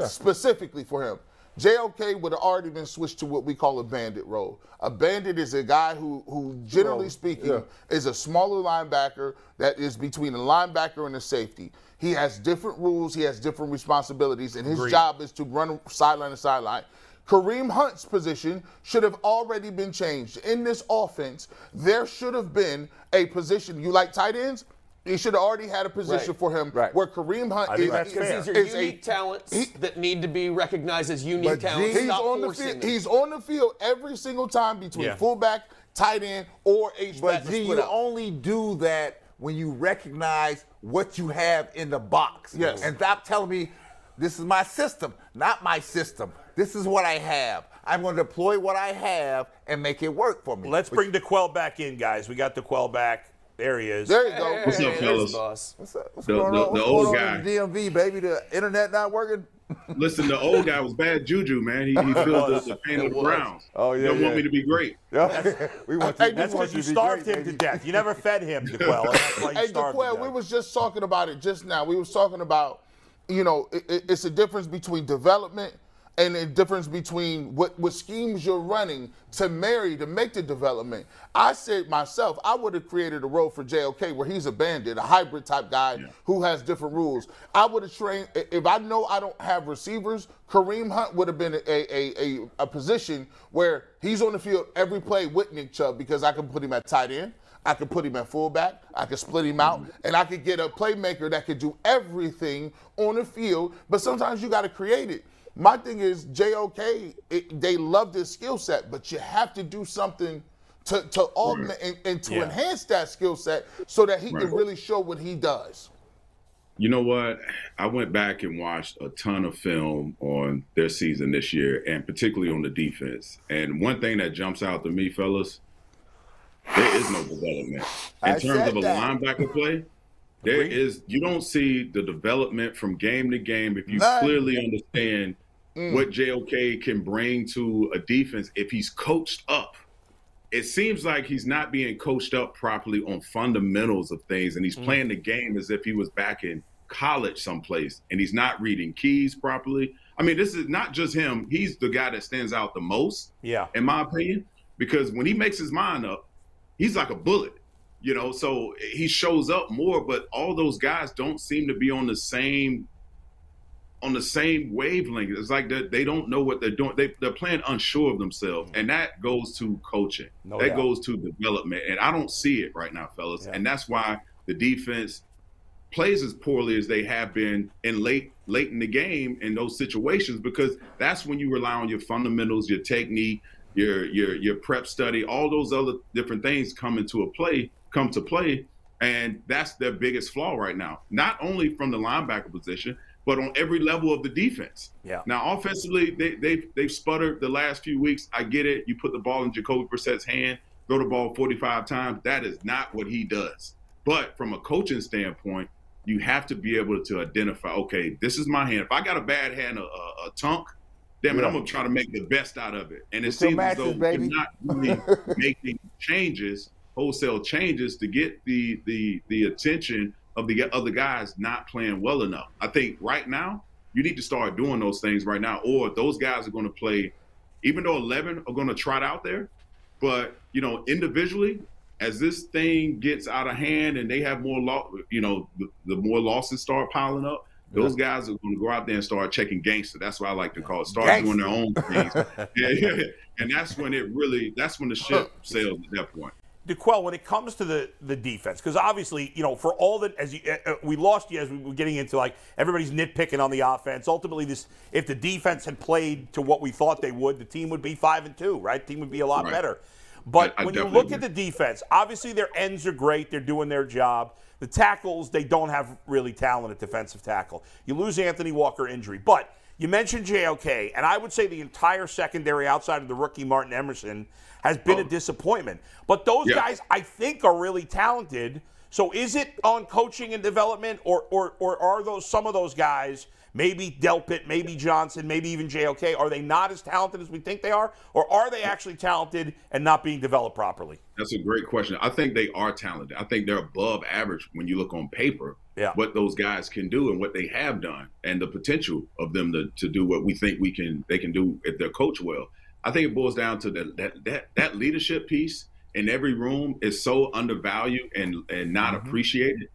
specifically for him. JOK would have already been switched to what we call a bandit role. A bandit is a guy who, who generally speaking, yeah. is a smaller linebacker that is between a linebacker and a safety. He has different rules, he has different responsibilities, and his Agreed. job is to run sideline to sideline. Kareem Hunt's position should have already been changed. In this offense, there should have been a position. You like tight ends? He should have already had a position Right. for him Right. where Kareem Hunt I think is, that's is- fair. Because these is are a- unique talents he- that need to be recognized as unique But talents. He's Stop on the field. them. He's on the field every single time between Yeah. fullback, tight end, or H back. But to you out. only do that when you recognize what you have in the box. Yes. And stop telling me this is my system, not my system. This is what I have. I'm going to deploy what I have and make it work for me. Let's But- bring D'Qwell back in, guys. We got D'Qwell back. There he is. There you go. What's up, Hey, there's fellas? boss. What's, up? What's The- going the- on? the old going guy. on the DMV, baby? The internet not working? Listen, the old guy was bad juju, man. He, he feels the, the pain of the was. Browns. Oh, yeah, Don't want me to be great. Yeah. we want Hey, you, That's we because you to starved great, him to death. You never fed him, D'Qwell. and That's why Hey, starved him D'Qwell, we was just talking about it just now. We was talking about, you know, it, it- it's a difference between development and the difference between what, what schemes you're running to marry to make the development. I said myself, I would have created a role for JOK where he's a bandit, a hybrid type guy who has different rules. I would have trained if I know I don't have receivers. Kareem Hunt would have been a, a, a, a position where he's on the field every play with Nick Chubb because I can put him at tight end. I could put him at fullback. I could split him out, mm-hmm. and I could get a playmaker that could do everything on the field. But sometimes you got to create it. My thing is JOK. It, they love this skill set, but you have to do something to, to augment and, and to Yeah. enhance that skill set so that he Right. can really show what he does. You know what? I went back and watched a ton of film on their season this year, and particularly on the defense. And one thing that jumps out to me, fellas, there is no development in I terms of a that. linebacker play. There is you don't see the development from game to game if you None. clearly understand Mm. what JOK can bring to a defense if he's coached up. It seems like he's not being coached up properly on fundamentals of things, and he's mm. playing the game as if he was back in college someplace, and he's not reading keys properly. I mean, this is not just him; he's the guy that stands out the most Yeah. in my opinion, because when he makes his mind up, he's like a bullet, you know. So he shows up more, but all those guys don't seem to be on the same on the same wavelength. It's like that they don't know what they're doing. They they're playing unsure of themselves, mm-hmm. and that goes to coaching. No that doubt. goes to development, and I don't see it right now, fellas. Yeah. And that's why the defense plays as poorly as they have been in late late in the game in those situations because that's when you rely on your fundamentals, your technique, your your your prep study, all those other different things come into a play, come to play, and that's their biggest flaw right now. Not only from the linebacker position, but on every level of the defense. Yeah. Now offensively, they they've they've sputtered the last few weeks. I get it. You put the ball in Jacoby Brissett's hand, throw the ball 45 times. That is not what he does. But from a coaching standpoint, you have to be able to identify, okay, this is my hand. If I got a bad hand, a, a, a tunk, damn it, Yeah. I'm gonna try to make the best out of it. And it It's seems as though matches, baby. they're not really making changes, wholesale changes to get the the the attention of the other guys not playing well enough. I think right now you need to start doing those things right now, or those guys are going to play. Even though 11 are going to trot out there, but you know individually, as this thing gets out of hand and they have more, lo- you know, the, the more losses start piling up. Those guys are going to go out there and start checking gangster. That's what I like to call it. Start doing their own things, yeah, yeah. and that's when it really. That's when the ship sails at that point. D'Qwell, when it comes to the the defense, because obviously, you know, for all that, as you, uh, we lost you as we were getting into like everybody's nitpicking on the offense. Ultimately, this if the defense had played to what we thought they would, the team would be five and two, right? The team would be a lot Right. better. But I- I when you look at the defense, obviously their ends are great; they're doing their job. The tackles, they don't have really talent at defensive tackle. You lose Anthony Walker injury, but you mentioned JOK, and I would say the entire secondary outside of the rookie Martin Emerson has been a Oh. disappointment. But those Yeah. guys, I think, are really talented. So is it on coaching and development, or, or or are those some of those guys maybe Delpit, maybe Johnson, maybe even JOK, are they not as talented as we think they are? Or are they actually talented and not being developed properly? That's a great question. I think they are talented. I think they're above average when you look on paper. Yeah. What those guys can do and what they have done, and the potential of them to, to do what we think we can they can do if they're coached well. I think it boils down to that that that, that leadership piece in every room is so undervalued and and not mm-hmm. appreciated.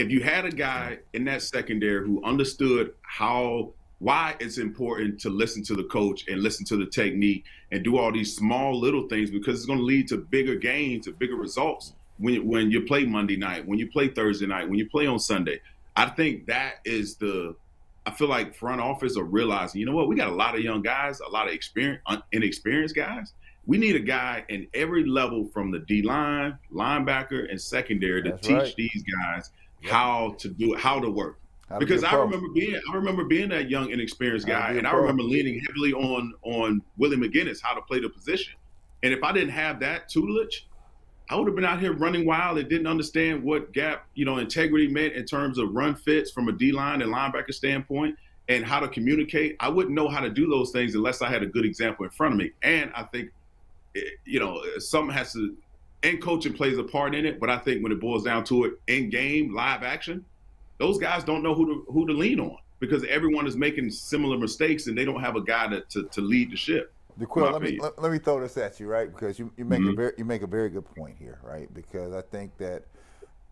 If you had a guy in that secondary who understood how why it's important to listen to the coach and listen to the technique and do all these small little things because it's going to lead to bigger gains and bigger results when when you play Monday night, when you play Thursday night, when you play on Sunday. I think that is the I feel like front office are realizing, you know what, we got a lot of young guys, a lot of experience, inexperienced guys. We need a guy in every level from the D line, linebacker, and secondary to That's teach right. these guys yep. how to do it, how to work. How because be I remember being, I remember being that young, inexperienced guy, and I remember leaning heavily on on Willie McGinest how to play the position. And if I didn't have that tutelage, I would have been out here running wild and didn't understand what gap, you know, integrity meant in terms of run fits from a D line and linebacker standpoint and how to communicate. I wouldn't know how to do those things unless I had a good example in front of me. And I think, eh, you know, something has to, and coaching plays a part in it. But I think when it boils down to it, in game, live action, those guys don't know who to who to lean on because everyone is making similar mistakes and they don't have a guy to, to, to lead the ship. D'Qwell, let me let, let, me throw this at you, right? Because you, you make mm-hmm. a very you make a very good point here, right? Because I think that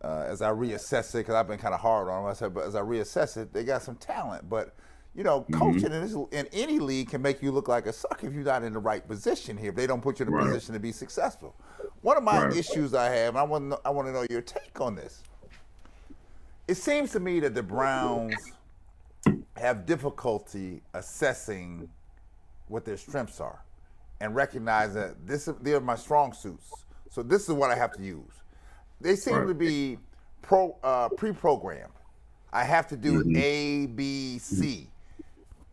uh, as I reassess it, because I've been kind of hard on myself, but as I reassess it, they got some talent. But you know, mm-hmm. coaching in, this, in any league can make you look like a suck if you're not in the right position here. If they don't put you in a right. position to be successful. One of my right. issues I have, I want to I want to know your take on this. It seems to me that the Browns have difficulty assessing what their strengths are and recognize that this they're my strong suits. So this is what I have to use. They seem right. to be pro uh, pre-programmed. I have to do mm-hmm. A, B, C.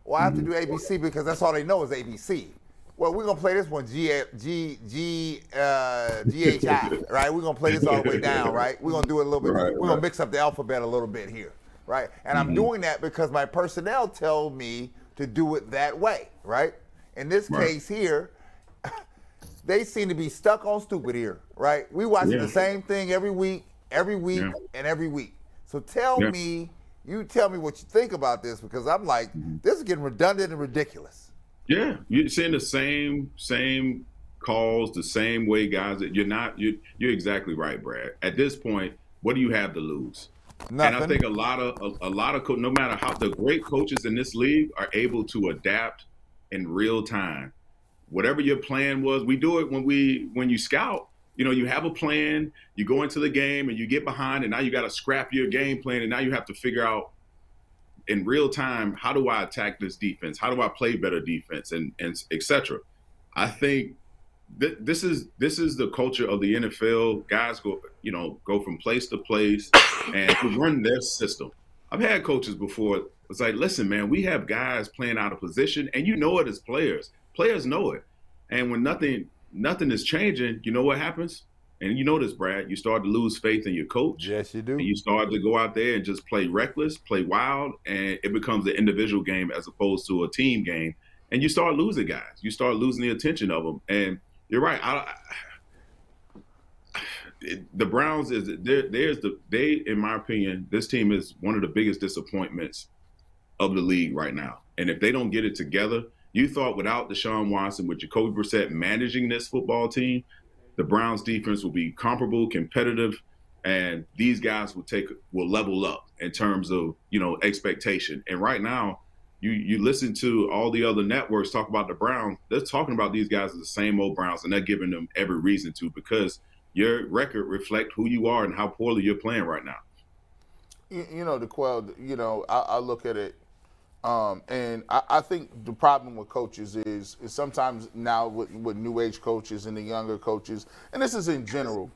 Well, I have to do A, B, C because that's all they know is A, B, C. Well, we're gonna play this one G G G uh, G H I, right? We're gonna play this all the way down, right? We're gonna do it a little bit. Right, we're right. gonna mix up the alphabet a little bit here, right? And mm-hmm. I'm doing that because my personnel tell me to do it that way, right? In this right. case here, they seem to be stuck on stupid here, right? We watching yeah. the same thing every week, every week, yeah. and every week. So tell yeah. me, you tell me what you think about this because I'm like, mm-hmm. this is getting redundant and ridiculous. Yeah, you're seeing the same same calls, the same way guys. That you're not. You're, you're exactly right, Brad. At this point, what do you have to lose? Nothing. And I think a lot of a, a lot of co- no matter how the great coaches in this league are able to adapt in real time whatever your plan was. We do it when we when you scout. You know, you have a plan, you go into the game and you get behind, and now you got to scrap your game plan, and now you have to figure out in real time how do I attack this defense? How do I play better defense, and and etc. I think th- this is this is the culture of the NFL. Guys go, you know, go from place to place and run their system. I've had coaches before. It's like, listen, man, we have guys playing out of position, and you know it as players. Players know it. And when nothing nothing is changing, you know what happens? And you know this, Brad. You start to lose faith in your coach. Yes, you do. And you start to go out there and just play reckless, play wild, and it becomes an individual game as opposed to a team game. And you start losing guys. You start losing the attention of them. And you're right. I, it, the Browns is there. There's the they, in my opinion, this team is one of the biggest disappointments of the league right now. And if they don't get it together, you thought without Deshaun Watson, with Jacoby Brissett managing this football team, the Browns defense will be comparable, competitive, and these guys will take will level up in terms of you know expectation. And right now, you you listen to all the other networks talk about the Browns. They're talking about these guys as the same old Browns, and they're giving them every reason to because your record reflect who you are and how poorly you're playing right now. You, you know, D'Qwell. You know, I, I look at it um, and I, I, think the problem with coaches is, is sometimes now with, with, new age coaches and the younger coaches, and this is in general.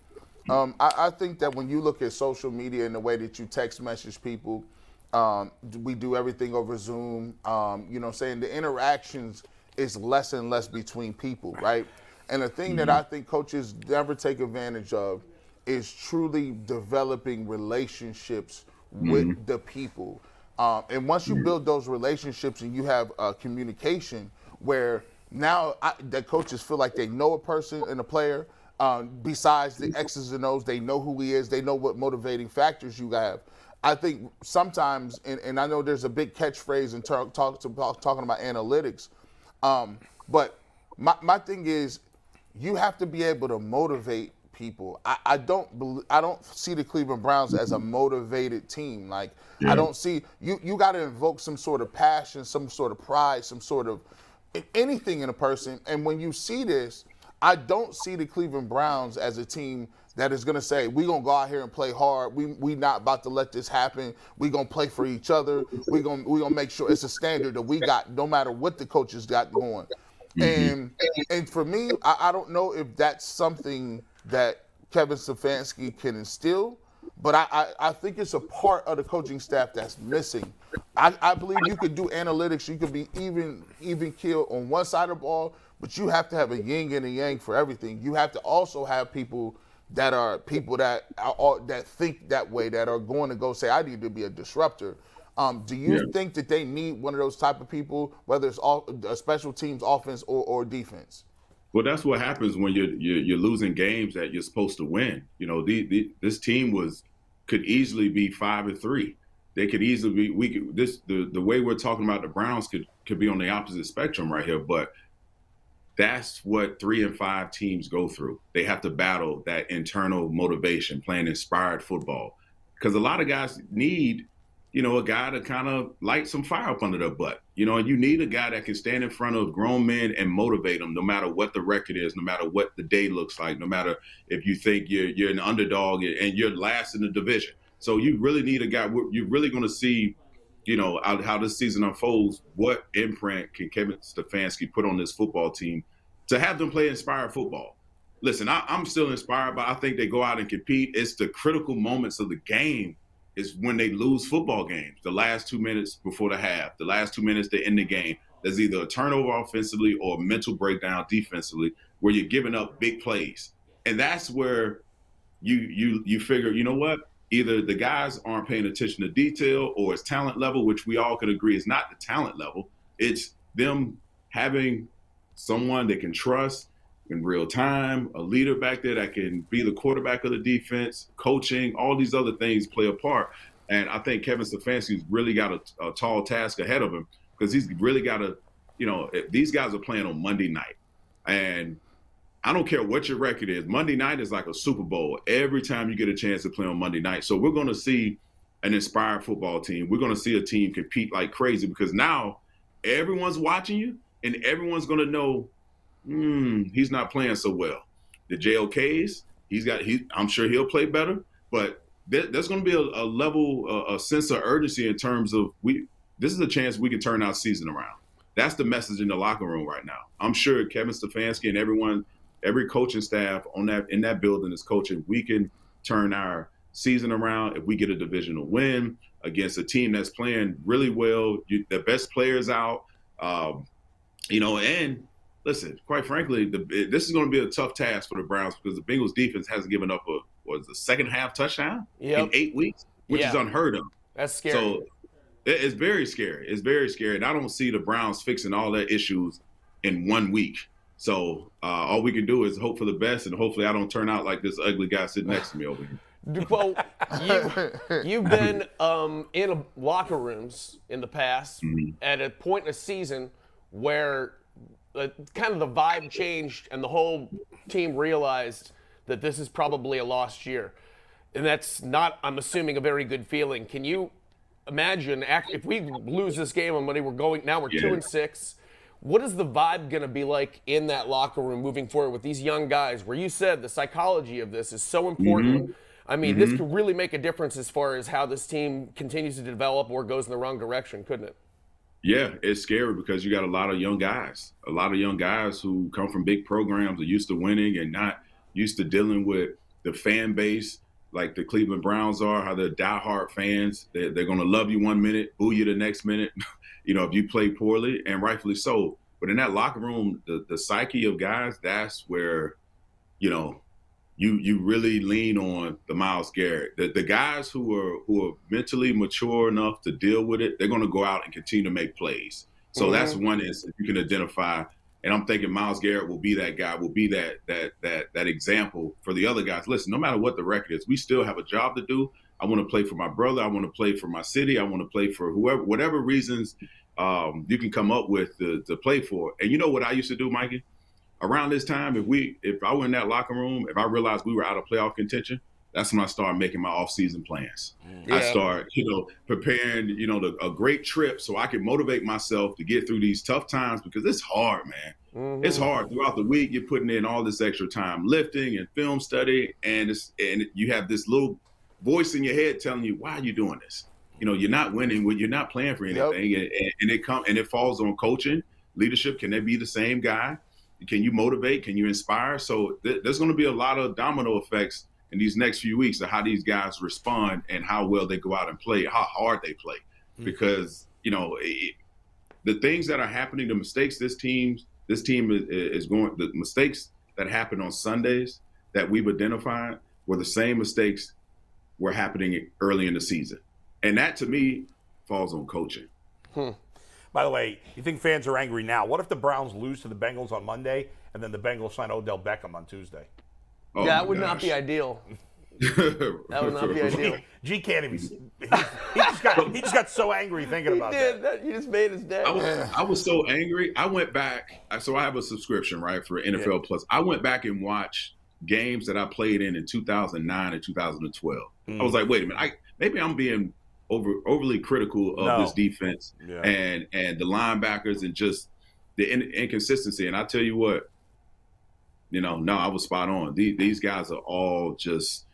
Um, I, I, think that when you look at social media and the way that you text message people, um, we do everything over Zoom. Um, you know, saying the interactions is less and less between people, right? And the thing mm-hmm. that I think coaches never take advantage of is truly developing relationships mm-hmm. with the people Um, and once you build those relationships and you have uh, communication where now I, the coaches feel like they know a person and a player, um, besides the X's and O's, they know who he is, they know what motivating factors you have. I think sometimes, and, and I know there's a big catchphrase in talk, talk, talk, talking about analytics, um, but my, my thing is you have to be able to motivate people. I, I don't believe, I don't see the Cleveland Browns as a motivated team. Like yeah. I don't see you you got to invoke some sort of passion, some sort of pride, some sort of anything in a person. And when you see this, I don't see the Cleveland Browns as a team that is going to say we're going to go out here and play hard. We we not about to let this happen. We're going to play for each other. We're going we going to make sure it's a standard that we got no matter what the coaches got going. Mm-hmm. And and for me, I, I don't know if that's something that Kevin Stefanski can instill, but I, I, I, think it's a part of the coaching staff that's missing. I, I believe you could do analytics, you could be even even killed on one side of the ball, but you have to have a yin and a yang for everything. You have to also have people that are people that are, that think that way, that are going to go say, I need to be a disruptor. Um, do you yeah. think that they need one of those type of people, whether it's all, a special teams offense or, or defense? Well, that's what happens when you're, you're, you're losing games that you're supposed to win. You know, the, the, this team was could easily be five and three. They could easily be. We could, this the the way we're talking about the Browns could could be on the opposite spectrum right here, but that's what three and five teams go through. They have to battle that internal motivation, playing inspired football, because a lot of guys need you know, a guy to kind of light some fire up under their butt. You know, and you need a guy that can stand in front of grown men and motivate them, no matter what the record is, no matter what the day looks like, no matter if you think you're you're an underdog and you're last in the division. So you really need a guy. You're really going to see, you know, how, how this season unfolds. What imprint can Kevin Stefanski put on this football team to have them play inspired football? Listen, I, I'm still inspired, but I think they go out and compete. It's the critical moments of the game is when they lose football games, the last two minutes before the half, the last two minutes to end the game. There's either a turnover offensively or a mental breakdown defensively where you're giving up big plays. And that's where you you you figure, you know what? Either the guys aren't paying attention to detail or it's talent level, which we all could agree is not the talent level. It's them having someone they can trust in real time, a leader back there that can be the quarterback of the defense, coaching, all these other things play a part. And I think Kevin Stefanski's really got a, a tall task ahead of him because he's really got to, you know, these guys are playing on Monday night. And I don't care what your record is. Monday night is like a Super Bowl every time you get a chance to play on Monday night. So we're going to see an inspired football team. We're going to see a team compete like crazy because now everyone's watching you and everyone's going to know hmm, he's not playing so well. The JOKs, he's got. He, I'm sure he'll play better, but there, there's going to be a, a level, a, a, sense of urgency in terms of we. This is a chance we can turn our season around. That's the message in the locker room right now. I'm sure Kevin Stefanski and everyone, every coaching staff on that in that building is coaching. We can turn our season around if we get a divisional win against a team that's playing really well. You, the best players out, um, you know, and listen, quite frankly, the, this is going to be a tough task for the Browns because the Bengals defense hasn't given up a was the second half touchdown yep. in eight weeks, which yeah. is unheard of. That's scary. So it's very scary. It's very scary, and I don't see the Browns fixing all their issues in one week. So uh, all we can do is hope for the best, and hopefully, I don't turn out like this ugly guy sitting next to me over here. Well, you, have been um, in locker rooms in the past mm-hmm. at a point in a season where uh, kind of the vibe changed and the whole team realized that this is probably a lost year. And that's not, I'm assuming, a very good feeling. Can you imagine if we lose this game on Monday, we're going, now we're yeah. two and six. What is the vibe going to be like in that locker room moving forward with these young guys where you said the psychology of this is so important? Mm-hmm. I mean, mm-hmm. this could really make a difference as far as how this team continues to develop or goes in the wrong direction, couldn't it? Yeah, it's scary because you got a lot of young guys, a lot of young guys who come from big programs, are used to winning and not used to dealing with the fan base like the Cleveland Browns are, how they're diehard fans. They're, they're going to love you one minute, boo you the next minute, you know, if you play poorly, and rightfully so. But in that locker room, the, the psyche of guys, that's where, you know, you you really lean on the Myles Garrett. The, the guys who are who are mentally mature enough to deal with it, they're going to go out and continue to make plays. So mm-hmm. that's one instance you can identify. And I'm thinking Myles Garrett will be that guy, will be that that that that example for the other guys. Listen, no matter what the record is, we still have a job to do. I want to play for my brother. I want to play for my city. I want to play for whoever, whatever reasons um, you can come up with to, to play for. And you know what I used to do, Mikey? Around this time, if we if I were in that locker room, if I realized we were out of playoff contention, that's when I start making my off-season plans. Yeah. I start, you know, preparing, you know, the, a great trip so I can motivate myself to get through these tough times because it's hard, man. Mm-hmm. It's hard throughout the week. You're putting in all this extra time lifting and film study, and it's and you have this little voice in your head telling you why are you doing this. You know, you're not winning when you're not playing for anything, yep. and, and it come and it falls on coaching, leadership. Can they be the same guy? Can you motivate? Can you inspire? So th- there's going to be a lot of domino effects in these next few weeks of how these guys respond and how well they go out and play, how hard they play. Mm-hmm. Because you know it, the things that are happening, the mistakes this team this team is, is going, the mistakes that happened on Sundays that we've identified were the same mistakes were happening early in the season, and that to me falls on coaching. Hmm. By the way, you think fans are angry now? What if the Browns lose to the Bengals on Monday and then the Bengals sign Odell Beckham on Tuesday? Oh that would gosh. not be ideal. that would not be ideal. G, G can't even. He, he, just got he just got so angry thinking about he did. that. You just made his day. I was, I was so angry. I went back. So I have a subscription right for NFL yeah. Plus. I went back and watched games that I played in in 2009 and 2012. Mm. I was like, wait a minute. I maybe I'm being over overly critical of no. this defense yeah. and and the linebackers and just the in, inconsistency. And I tell you what, you know, no, I was spot on. These, these guys are all just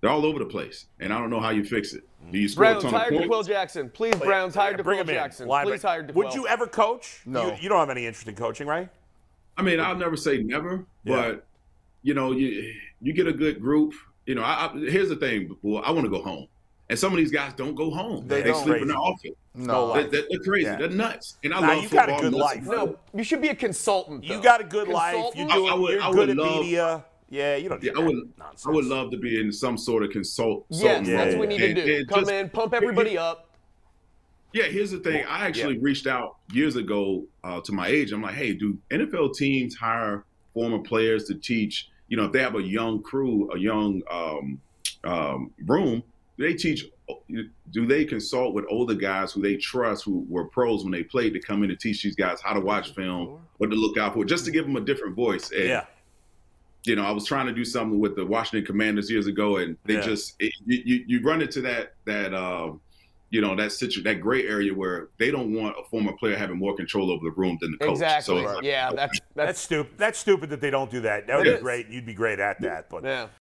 they're all over the place, and I don't know how you fix it. Do you score Browns a ton hired of D'Qwell Jackson. Please, Browns hired D'Qwell Jackson. Please hire D'Qwell. Would you ever coach? No. You, you, don't have any interest in coaching, right? I mean, I'll never say never, yeah. but you know, you you get a good group. You know, I, I, here's the thing. Well, I want to go home. And some of these guys don't go home. They, they sleep crazy. in the office. No, they, are crazy. Yeah. They're nuts. And I nah, love you football. got a good life. No, you should be a consultant. Though. You got a good consultant? life. You do. I, I would, you're I good at love, media. Yeah, you don't. Yeah, I would. Nonsense. I would love to be in some sort of consult. Yes, yeah, that's what we need and, to do. Come just, in, pump everybody up. Yeah, here's the thing. I actually yeah. reached out years ago uh, to my age. I'm like, hey, do NFL teams hire former players to teach? You know, if they have a young crew, a young um, um, room, they teach do they consult with older guys who they trust who were pros when they played to come in and teach these guys how to watch film what to look out for just to give them a different voice and, yeah you know i was trying to do something with the washington commanders years ago and they yeah. just it, you, you run into that that um, you know that situ- that gray area where they don't want a former player having more control over the room than the coach. Exactly. So yeah, that's, that's, that's stupid. That's stupid that they don't do that. That would be is. great. You'd be great at that. But yeah.